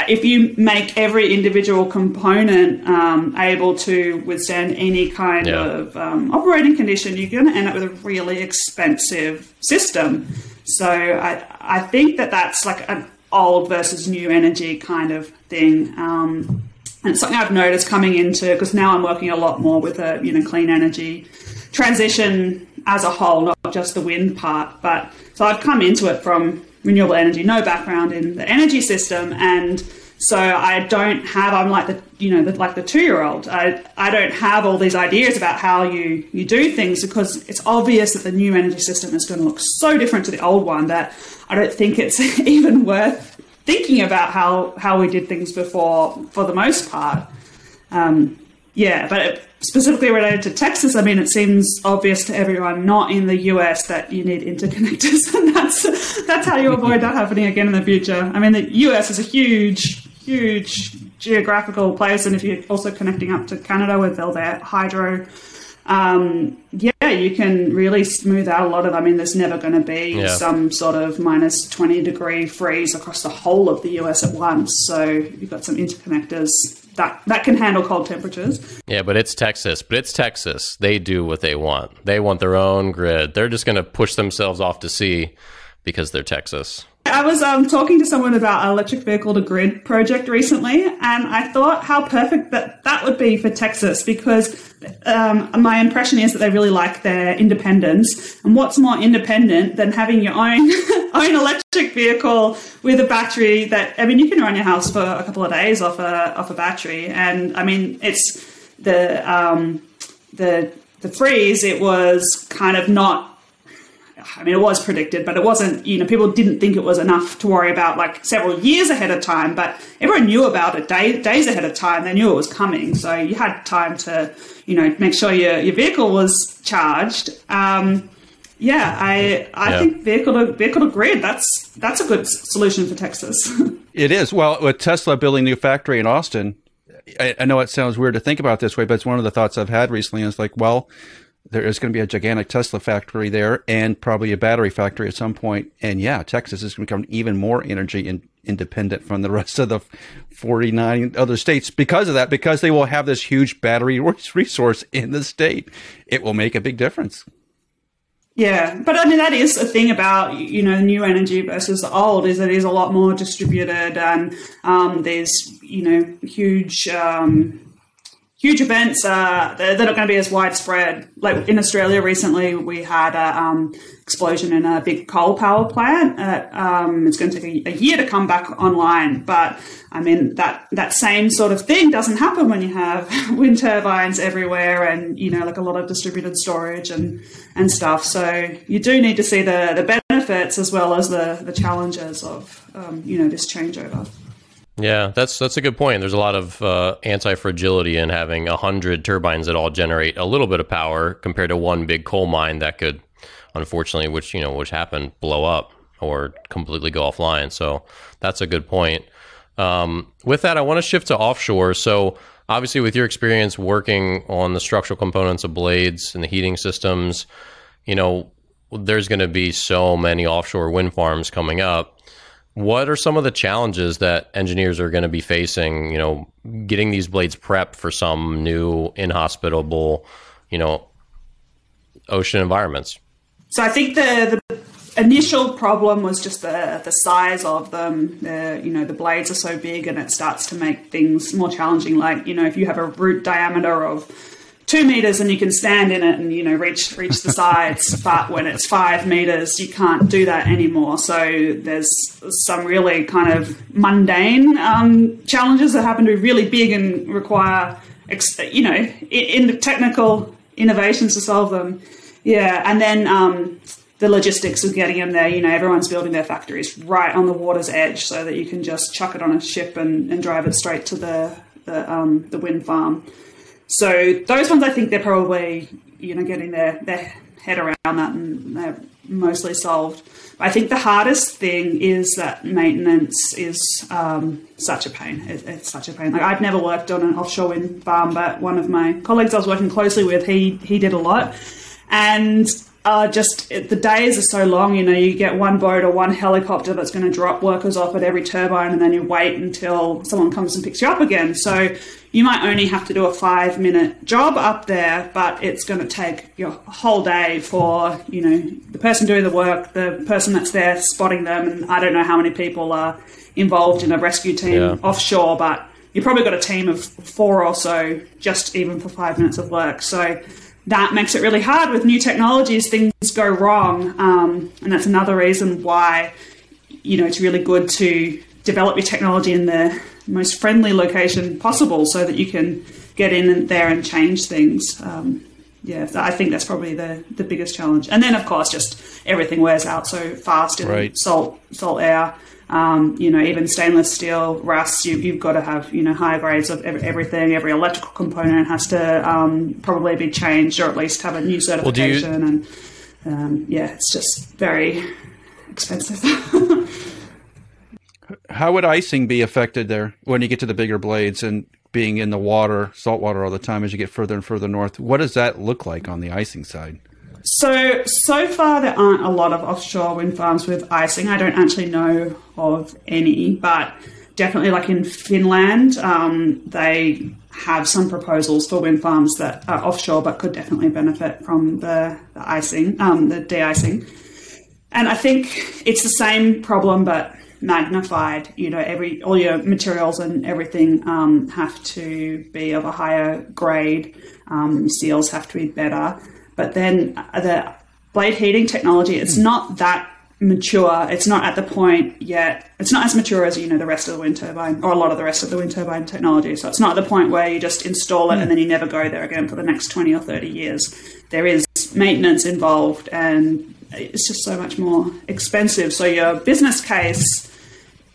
if you make every individual component um, able to withstand any kind Yeah. of um, operating condition, you're going to end up with a really expensive system. So I, I think that that's like an old versus new energy kind of thing. Um, and it's something I've noticed coming into because now I'm working a lot more with a you know clean energy transition as a whole, not just the wind part. But so I've come into it from renewable energy, no background in the energy system, and so I don't have. I'm like the you know the, like the two year old. I I don't have all these ideas about how you you do things because it's obvious that the new energy system is going to look so different to the old one that I don't think it's even worth thinking about how how we did things before for the most part. Um, yeah, but it, specifically related to Texas, I mean, it seems obvious to everyone not in the US that you need interconnectors, and that's that's how you avoid that happening again in the future. I mean, the US is a huge, huge geographical place, and if you're also connecting up to Canada with all their hydro um, yeah, you can really smooth out a lot of. I mean, there's never going to be yeah. some sort of minus 20 degree freeze across the whole of the US at once. So you've got some interconnectors that that can handle cold temperatures. Yeah, but it's Texas. But it's Texas. They do what they want. They want their own grid. They're just going to push themselves off to sea because they're Texas. I was um, talking to someone about an electric vehicle to grid project recently, and I thought how perfect that that would be for Texas because um, my impression is that they really like their independence. And what's more independent than having your own own electric vehicle with a battery that I mean you can run your house for a couple of days off a off a battery, and I mean it's the um, the the freeze. It was kind of not I mean, it was predicted, but it wasn't, you know, people didn't think it was enough to worry about like several years ahead of time, but everyone knew about it day, days ahead of time. They knew it was coming. So you had time to, you know, make sure your, your vehicle was charged. Um, yeah, I I yeah. think vehicle to vehicle to grid. That's that's a good solution for Texas. it is. Well, with Tesla building a new factory in Austin, I, I, know it sounds weird to think about this way, but it's one of the thoughts I've had recently. Is like, well, there is going to be a gigantic Tesla factory there and probably a battery factory at some point. And yeah, Texas is going to become even more energy in, independent from the rest of the 49 other states because of that, because they will have this huge battery resource in the state. It will make a big difference. Yeah, but I mean that is a thing about you know new energy versus the old is it is a lot more distributed and um, there's you know huge um, huge events uh, they're, they're, not going to be as widespread. Like in Australia recently, we had an um, explosion in a big coal power plant. Uh, um, it's going to take a, a, year to come back online, but I mean that that same sort of thing doesn't happen when you have wind turbines everywhere and you know like a lot of distributed storage and and stuff. So you do need to see the the benefits as well as the the challenges of um, you know this changeover. Yeah, that's that's a good point. There's a lot of uh, anti fragility in having hundred turbines that all generate a little bit of power compared to one big coal mine that could, unfortunately, which you know, which happened, blow up or completely go offline. So that's a good point. Um, with that, I want to shift to offshore. So obviously, with your experience working on the structural components of blades and the heating systems, you know, there's going to be so many offshore wind farms coming up what are some of the challenges that engineers are going to be facing, you know, getting these blades prepped for some new inhospitable, you know, ocean environments? So I think the, the initial problem was just the the size of them. The you know the blades are so big, and it starts to make things more challenging. Like you know if you have a root diameter of two meters and you can stand in it and you know reach reach the sides but when it's five meters you can't do that anymore. So there's some really kind of mundane um, challenges that happen to be really big and require you know in the technical innovations to solve them. Yeah and then um, the logistics of getting them there. You know everyone's building their factories right on the water's edge so that you can just chuck it on a ship and, and drive it straight to the the, um, the wind farm so those ones, I think they're probably you know getting their their head around that and they're mostly solved. I think the hardest thing is that maintenance is um, such a pain. It, it's such a pain. Like I've never worked on an offshore wind farm, but one of my colleagues I was working closely with, he he did a lot, and uh, just the days are so long. You know, you get one boat or one helicopter that's going to drop workers off at every turbine, and then you wait until someone comes and picks you up again. So you might only have to do a five minute job up there, but it's going to take your whole day for you know the person doing the work, the person that's there spotting them, and I don't know how many people are involved in a rescue team yeah. offshore, but you probably got a team of four or so just even for five minutes of work. So that makes it really hard with new technologies. Things go wrong, um, and that's another reason why you know it's really good to develop your technology in the most friendly location possible, so that you can get in there and change things. Um, yeah, I think that's probably the the biggest challenge. And then, of course, just everything wears out so fast in right. salt salt air. Um, you know, even stainless steel rusts, you, have got to have, you know, higher grades of everything. Every electrical component has to um, probably be changed or at least have a new certification. Well, you... And um, yeah, it's just very expensive. How would icing be affected there when you get to the bigger blades and being in the water, salt water all the time as you get further and further north? What does that look like on the icing side? So, so far, there aren't a lot of offshore wind farms with icing. I don't actually know of any, but definitely, like in Finland, um, they have some proposals for wind farms that are offshore but could definitely benefit from the, the icing, um, the de icing. And I think it's the same problem, but magnified. You know, every all your materials and everything um, have to be of a higher grade. Um, seals have to be better. But then the blade heating technology, it's hmm. not that mature. It's not at the point yet. It's not as mature as you know the rest of the wind turbine or a lot of the rest of the wind turbine technology. So it's not at the point where you just install it and then you never go there again for the next twenty or thirty years. There is maintenance involved, and it's just so much more expensive. So your business case.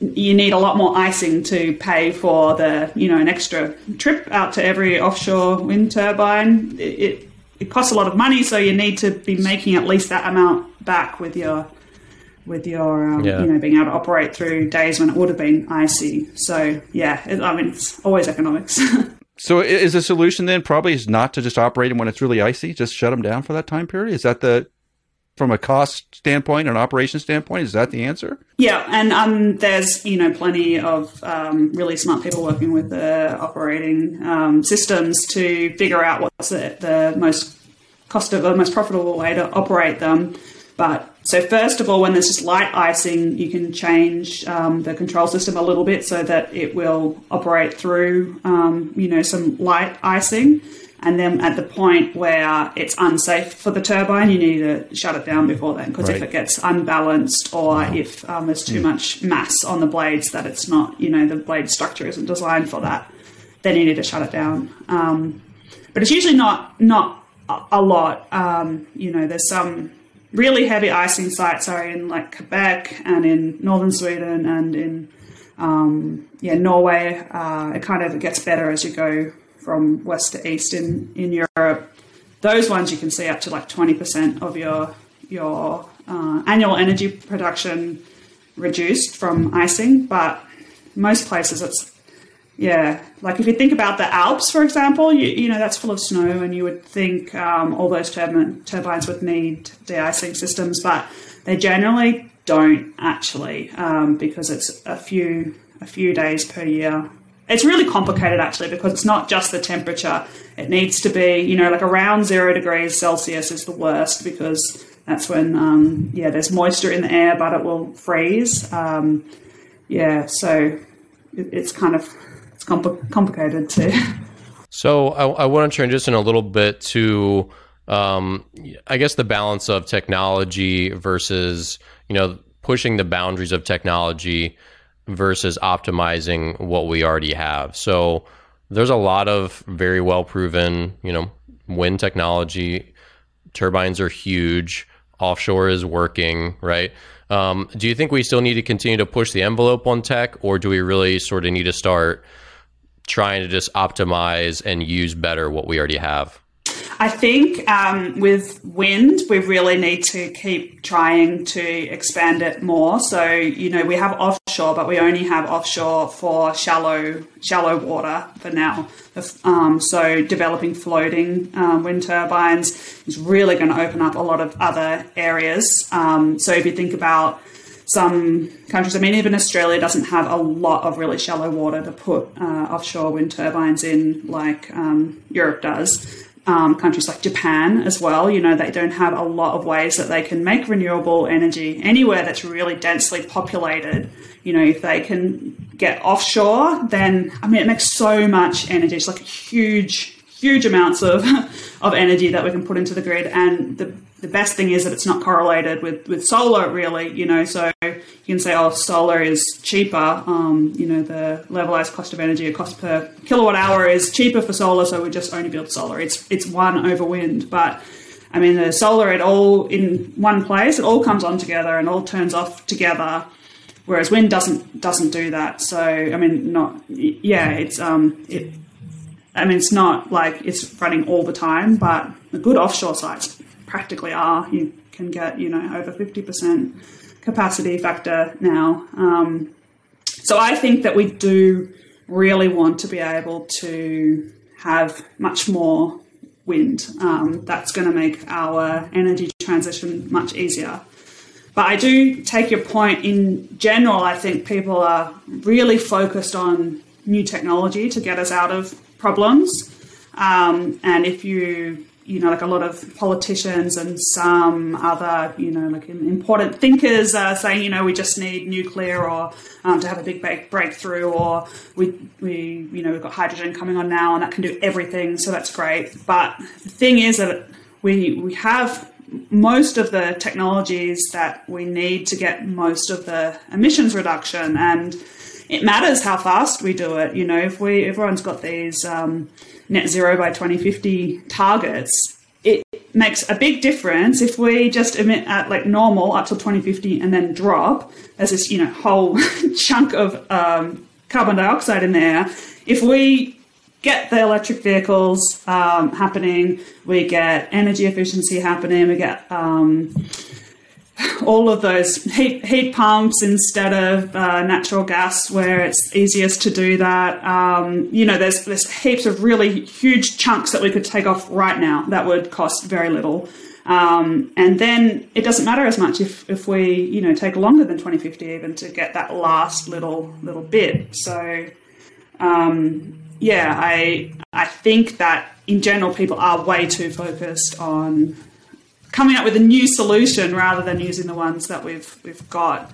You need a lot more icing to pay for the, you know, an extra trip out to every offshore wind turbine. It, it costs a lot of money, so you need to be making at least that amount back with your with your um, yeah. you know being able to operate through days when it would have been icy. So yeah, it, I mean it's always economics. so is the solution then probably is not to just operate them when it's really icy, just shut them down for that time period? Is that the from a cost standpoint, an operation standpoint, is that the answer? Yeah, and um, there's you know plenty of um, really smart people working with the operating um, systems to figure out what's the, the most cost of the most profitable way to operate them. But so first of all, when there's just light icing, you can change um, the control system a little bit so that it will operate through um, you know some light icing. And then at the point where it's unsafe for the turbine, you need to shut it down before then. Because right. if it gets unbalanced or wow. if um, there's too mm. much mass on the blades that it's not, you know, the blade structure isn't designed for that, then you need to shut it down. Um, but it's usually not not a lot. Um, you know, there's some really heavy icing sites are in like Quebec and in northern Sweden and in um, yeah Norway. Uh, it kind of gets better as you go from west to east in, in Europe, those ones you can see up to like 20% of your, your uh, annual energy production reduced from icing. But most places it's, yeah, like if you think about the Alps, for example, you, you know, that's full of snow and you would think um, all those turbine, turbines would need de-icing systems, but they generally don't actually um, because it's a few a few days per year it's really complicated actually because it's not just the temperature. It needs to be, you know, like around zero degrees Celsius is the worst because that's when, um, yeah, there's moisture in the air, but it will freeze. Um, yeah, so it, it's kind of it's compl- complicated too. So I, I want to transition a little bit to, um, I guess, the balance of technology versus, you know, pushing the boundaries of technology versus optimizing what we already have. So there's a lot of very well proven, you know, wind technology. Turbines are huge. Offshore is working, right? Um, do you think we still need to continue to push the envelope on tech, or do we really sort of need to start trying to just optimize and use better what we already have? I think um, with wind, we really need to keep trying to expand it more. So, you know, we have offshore, but we only have offshore for shallow, shallow water for now. Um, so, developing floating um, wind turbines is really going to open up a lot of other areas. Um, so, if you think about some countries, I mean, even Australia doesn't have a lot of really shallow water to put uh, offshore wind turbines in like um, Europe does um, countries like Japan as well. You know, they don't have a lot of ways that they can make renewable energy anywhere that's really densely populated. You know, if they can get offshore, then I mean, it makes so much energy. It's like huge, huge amounts of of energy that we can put into the grid, and the the best thing is that it's not correlated with, with solar really you know so you can say oh solar is cheaper um, you know the levelized cost of energy a cost per kilowatt hour is cheaper for solar so we just only build solar it's it's one over wind but i mean the solar it all in one place it all comes on together and all turns off together whereas wind doesn't doesn't do that. So I mean, not yeah, it's um it. I mean, it's not like it's running all the time, but a good offshore sites practically are. You can get you know over fifty percent capacity factor now. Um, so I think that we do really want to be able to have much more wind. Um, that's going to make our energy transition much easier. But I do take your point. In general, I think people are really focused on new technology to get us out of problems. Um, and if you you know, like a lot of politicians and some other, you know, like important thinkers are saying, you know, we just need nuclear or um, to have a big breakthrough, or we, we, you know, we've got hydrogen coming on now and that can do everything, so that's great. But the thing is that we we have most of the technologies that we need to get most of the emissions reduction, and it matters how fast we do it. You know, if we everyone's got these. Um, net zero by 2050 targets, it makes a big difference if we just emit at like normal up till 2050 and then drop. There's this, you know, whole chunk of um, carbon dioxide in there. If we get the electric vehicles um, happening, we get energy efficiency happening, we get um, all of those heat, heat pumps instead of uh, natural gas where it's easiest to do that. Um, you know, there's, there's heaps of really huge chunks that we could take off right now that would cost very little. Um, and then it doesn't matter as much if, if we, you know, take longer than 2050 even to get that last little little bit. So, um, yeah, I I think that in general people are way too focused on coming up with a new solution rather than using the ones that we've we've got.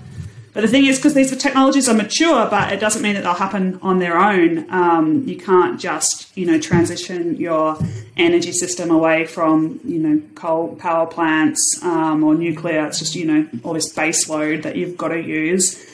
But the thing is, because these technologies are mature, but it doesn't mean that they'll happen on their own. Um, you can't just, you know, transition your energy system away from, you know, coal power plants um, or nuclear. It's just, you know, all this base load that you've got to use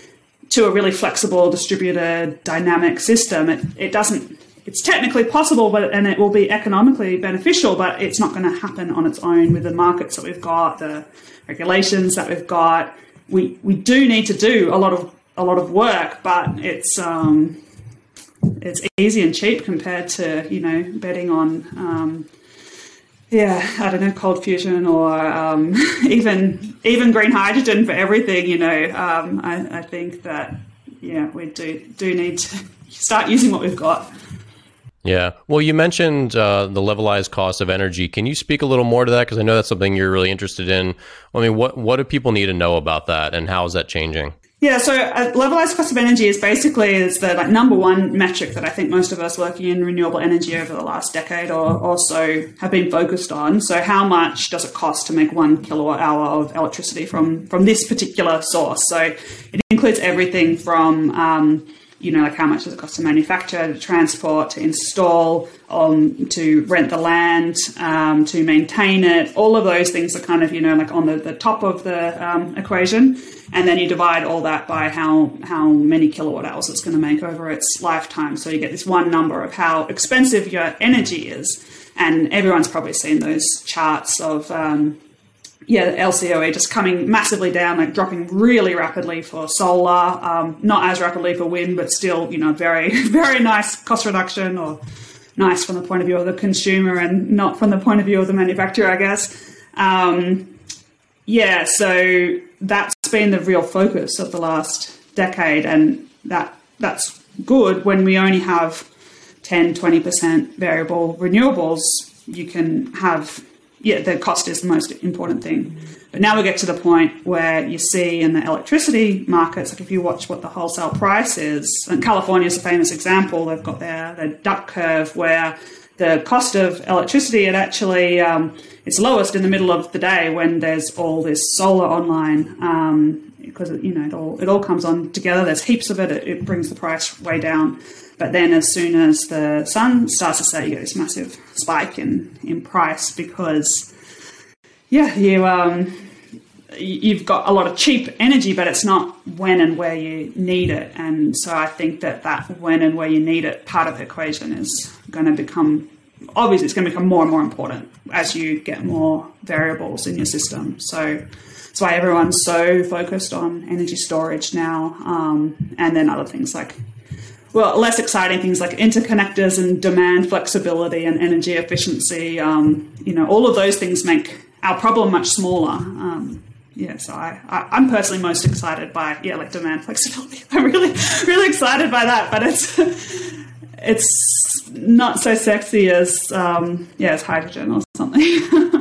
to a really flexible, distributed, dynamic system. It, it doesn't it's technically possible, but and it will be economically beneficial, but it's not going to happen on its own with the markets that we've got, the regulations that we've got. We we do need to do a lot of a lot of work, but it's um, it's easy and cheap compared to you know betting on um, yeah I don't know cold fusion or um, even even green hydrogen for everything. You know, um, I, I think that yeah we do do need to start using what we've got. Yeah. Well, you mentioned uh, the levelized cost of energy. Can you speak a little more to that? Because I know that's something you're really interested in. I mean, what what do people need to know about that, and how is that changing? Yeah, so uh, levelized cost of energy is basically is the like number one metric that I think most of us working in renewable energy over the last decade or, or so have been focused on. So how much does it cost to make one kilowatt hour of electricity from from this particular source? So it includes everything from um, you know, like how much does it cost to manufacture, to transport, to install, um, to rent the land, um, to maintain it. All of those things are kind of, you know, like on the, the top of the um, equation. And then you divide all that by how, how many kilowatt hours it's going to make over its lifetime. So you get this one number of how expensive your energy is. And everyone's probably seen those charts of, um, yeah, the LCOE just coming massively down, like dropping really rapidly for solar, um, not as rapidly for wind, but still, you know, very, very nice cost reduction or nice from the point of view of the consumer and not from the point of view of the manufacturer, I guess. Um, yeah, so that's been the real focus of the last decade, and that that's good when we only have 10, 20% variable renewables. You can have yeah, the cost is the most important thing. But now we get to the point where you see in the electricity markets, like if you watch what the wholesale price is, and California is a famous example. They've got their, their duck curve where the cost of electricity it actually um, it's lowest in the middle of the day when there's all this solar online um, because you know it all it all comes on together. There's heaps of it. It, it brings the price way down. But then as soon as the sun starts to set, you get this massive spike in, in price because, yeah, you, um, you've got a lot of cheap energy, but it's not when and where you need it. And so I think that that when and where you need it part of the equation is going to become obviously it's going to become more and more important as you get more variables in your system. So that's why everyone's so focused on energy storage now, um, and then other things like well, less exciting things like interconnectors and demand flexibility and energy efficiency. Um, you know, all of those things make our problem much smaller. Um, yeah, so I, I, am personally most excited by yeah, like demand flexibility. I'm really, really excited by that, but it's it's not so sexy as um, yeah, as hydrogen or something.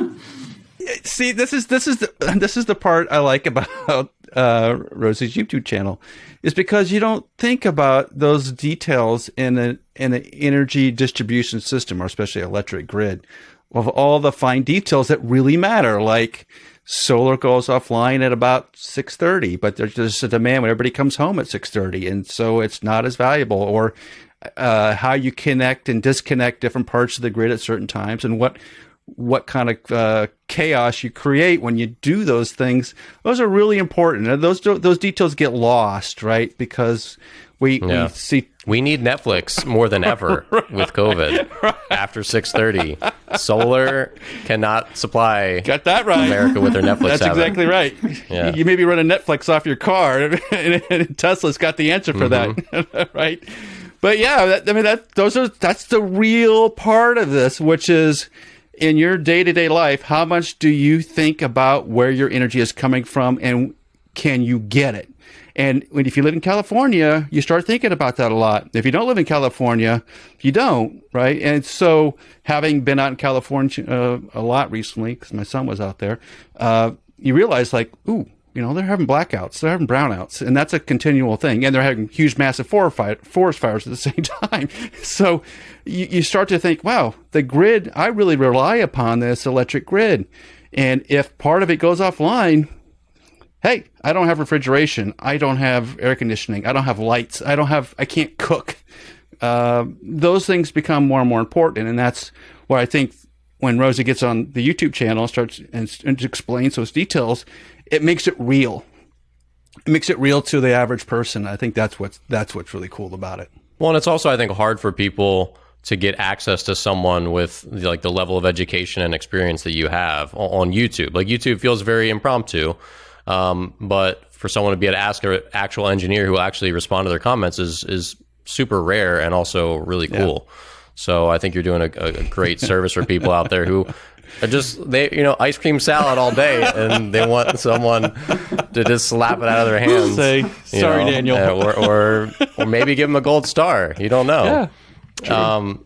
See, this is this is the this is the part I like about uh, Rosie's YouTube channel, is because you don't think about those details in a in an energy distribution system, or especially electric grid, of all the fine details that really matter, like solar goes offline at about 6.30 but there's just a demand when everybody comes home at 6.30 and so it's not as valuable. Or uh, how you connect and disconnect different parts of the grid at certain times and what what kind of uh, chaos you create when you do those things. Those are really important. And those those details get lost, right? Because we, yeah. we see we need Netflix more than ever right. with COVID right. after six thirty. Solar cannot supply got that right America with their Netflix. That's exactly right. Yeah. You maybe run a Netflix off your car, and Tesla's got the answer for mm-hmm. that, right? But yeah, that, I mean that those are that's the real part of this, which is in your day to day life, how much do you think about where your energy is coming from and can you get it? And if you live in California, you start thinking about that a lot. If you don't live in California, you don't, right? And so, having been out in California uh, a lot recently, because my son was out there, uh, you realize, like, ooh, you know, they're having blackouts, they're having brownouts, and that's a continual thing. And they're having huge, massive forest fires at the same time. So you, you start to think, wow, the grid, I really rely upon this electric grid. And if part of it goes offline, hey, I don't have refrigeration. I don't have air conditioning. I don't have lights. I don't have, I can't cook. Uh, those things become more and more important. And that's where I think when Rosie gets on the YouTube channel and starts and, and explains those details, it makes it real. It makes it real to the average person. I think that's what's that's what's really cool about it. Well, and it's also I think hard for people to get access to someone with like the level of education and experience that you have on YouTube. Like YouTube feels very impromptu, um, but for someone to be able to ask an actual engineer who will actually respond to their comments is is super rare and also really cool. Yeah. So I think you're doing a, a great service for people out there who are just they you know ice cream salad all day and they want someone to just slap it out of their hands. Say sorry, know, Daniel, or, or or maybe give them a gold star. You don't know. Yeah. Um,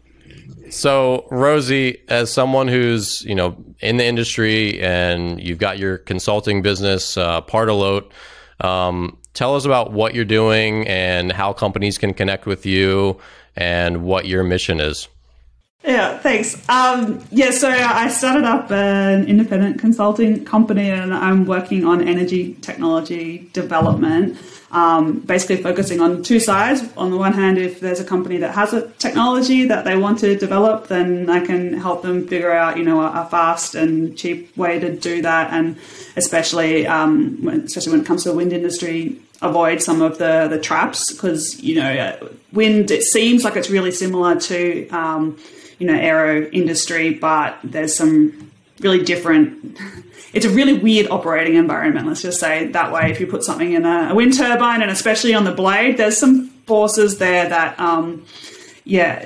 so Rosie, as someone who's you know in the industry and you've got your consulting business, uh, Pardalote, um, tell us about what you're doing and how companies can connect with you and what your mission is. Yeah, thanks. Um, yeah, so I started up an independent consulting company and I'm working on energy technology development, um, basically focusing on two sides. On the one hand, if there's a company that has a technology that they want to develop, then I can help them figure out, you know, a, a fast and cheap way to do that. And especially, um, when, especially when it comes to the wind industry, avoid some of the, the traps because, you know, wind, it seems like it's really similar to, um, you know aero industry, but there's some really different. It's a really weird operating environment. Let's just say that way. If you put something in a, wind turbine, and especially on the blade, there's some forces there that, um, yeah,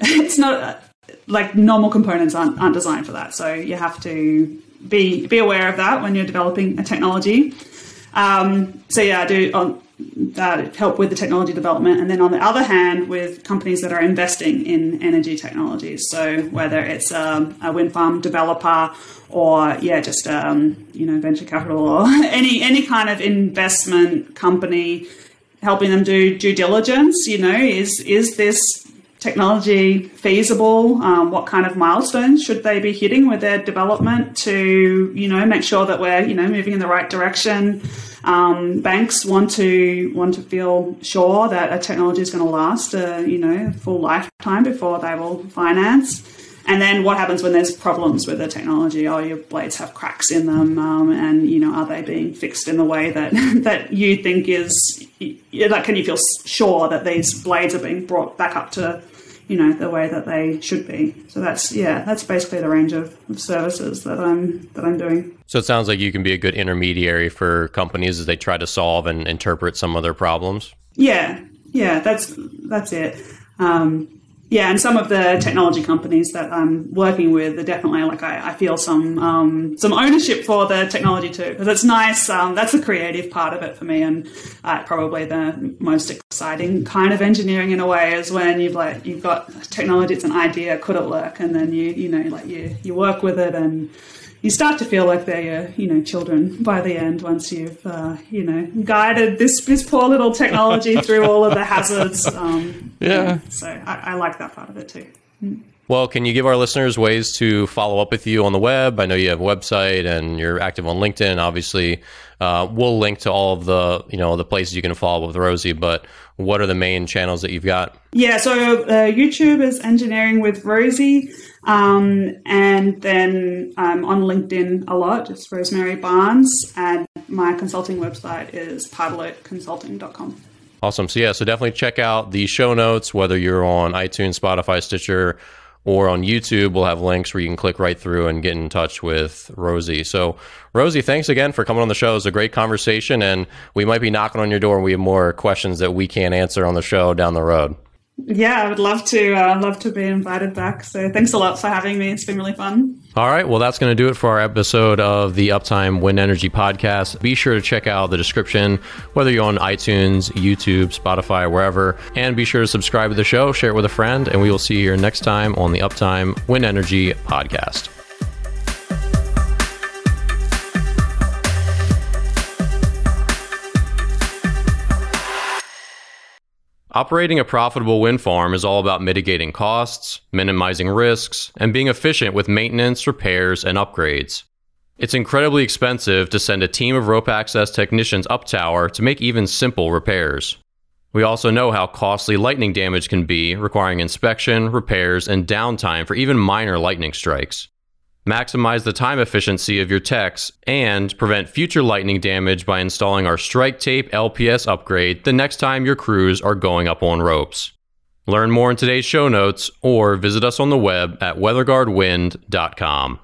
it's not like normal components aren't, aren't designed for that. So you have to be be aware of that when you're developing a technology. Um, so yeah, I do on that help with the technology development, and then on the other hand, with companies that are investing in energy technologies. So whether it's um, a wind farm developer or yeah, just um, you know venture capital or any any kind of investment company, helping them do due diligence. You know, is is this technology feasible? Um, what kind of milestones should they be hitting with their development to, you know, make sure that we're, you know, moving in the right direction? Um, banks want to want to feel sure that a technology is going to last, a, you know, full lifetime before they will finance. And then what happens when there's problems with the technology? Oh, your blades have cracks in them, um, and you know, are they being fixed in the way that that you think is? Like, can you feel sure that these blades are being brought back up to you know the way that they should be. So that's yeah, that's basically the range of, of services that I'm that I'm doing. So it sounds like you can be a good intermediary for companies as they try to solve and interpret some of their problems. Yeah, yeah, that's that's it. Um, yeah, and some of the technology companies that I'm working with are definitely like I, I feel some um, some ownership for the technology too because it's nice. Um, that's the creative part of it for me, and uh, probably the most exciting kind of engineering in a way is when you've like you've got technology. It's an idea. Could it work? And then you you know like you you work with it and you start to feel like they're your, you know, children by the end once you've, uh, you know, guided this this poor little technology through all of the hazards. Um, yeah. So I, I, like that part of it too. Well, can you give our listeners ways to follow up with you on the web? I know you have a website and you're active on LinkedIn. Obviously, uh, we'll link to all of the you know the places you can follow with Rosie. But what are the main channels that you've got? Yeah, so uh, YouTube is Engineering with Rosie. Um, and then I'm on LinkedIn a lot, just Rosemary Barnes. And my consulting website is pardaloteconsulting.com. Awesome. So, yeah, so definitely check out the show notes, whether you're on iTunes, Spotify, Stitcher, or on YouTube. We'll have links where you can click right through and get in touch with Rosie. So, Rosie, thanks again for coming on the show. It was a great conversation, and we might be knocking on your door and we have more questions that we can't answer on the show down the road. Yeah, I would love to. Uh, love to be invited back. So thanks a lot for having me. It's been really fun. All right. Well, that's going to do it for our episode of the Uptime Wind Energy podcast. Be sure to check out the description, whether you're on iTunes, YouTube, Spotify, wherever, and be sure to subscribe to the show, share it with a friend, and we will see you here next time on the Uptime Wind Energy podcast. Operating a profitable wind farm is all about mitigating costs, minimizing risks, and being efficient with maintenance, repairs, and upgrades. It's incredibly expensive to send a team of rope access technicians up tower to make even simple repairs. We also know how costly lightning damage can be, requiring inspection, repairs, and downtime for even minor lightning strikes maximize the time efficiency of your techs, and prevent future lightning damage by installing our StrikeTape LPS upgrade the next time your crews are going up on ropes. Learn more in today's show notes or visit us on the web at weatherguardwind.com.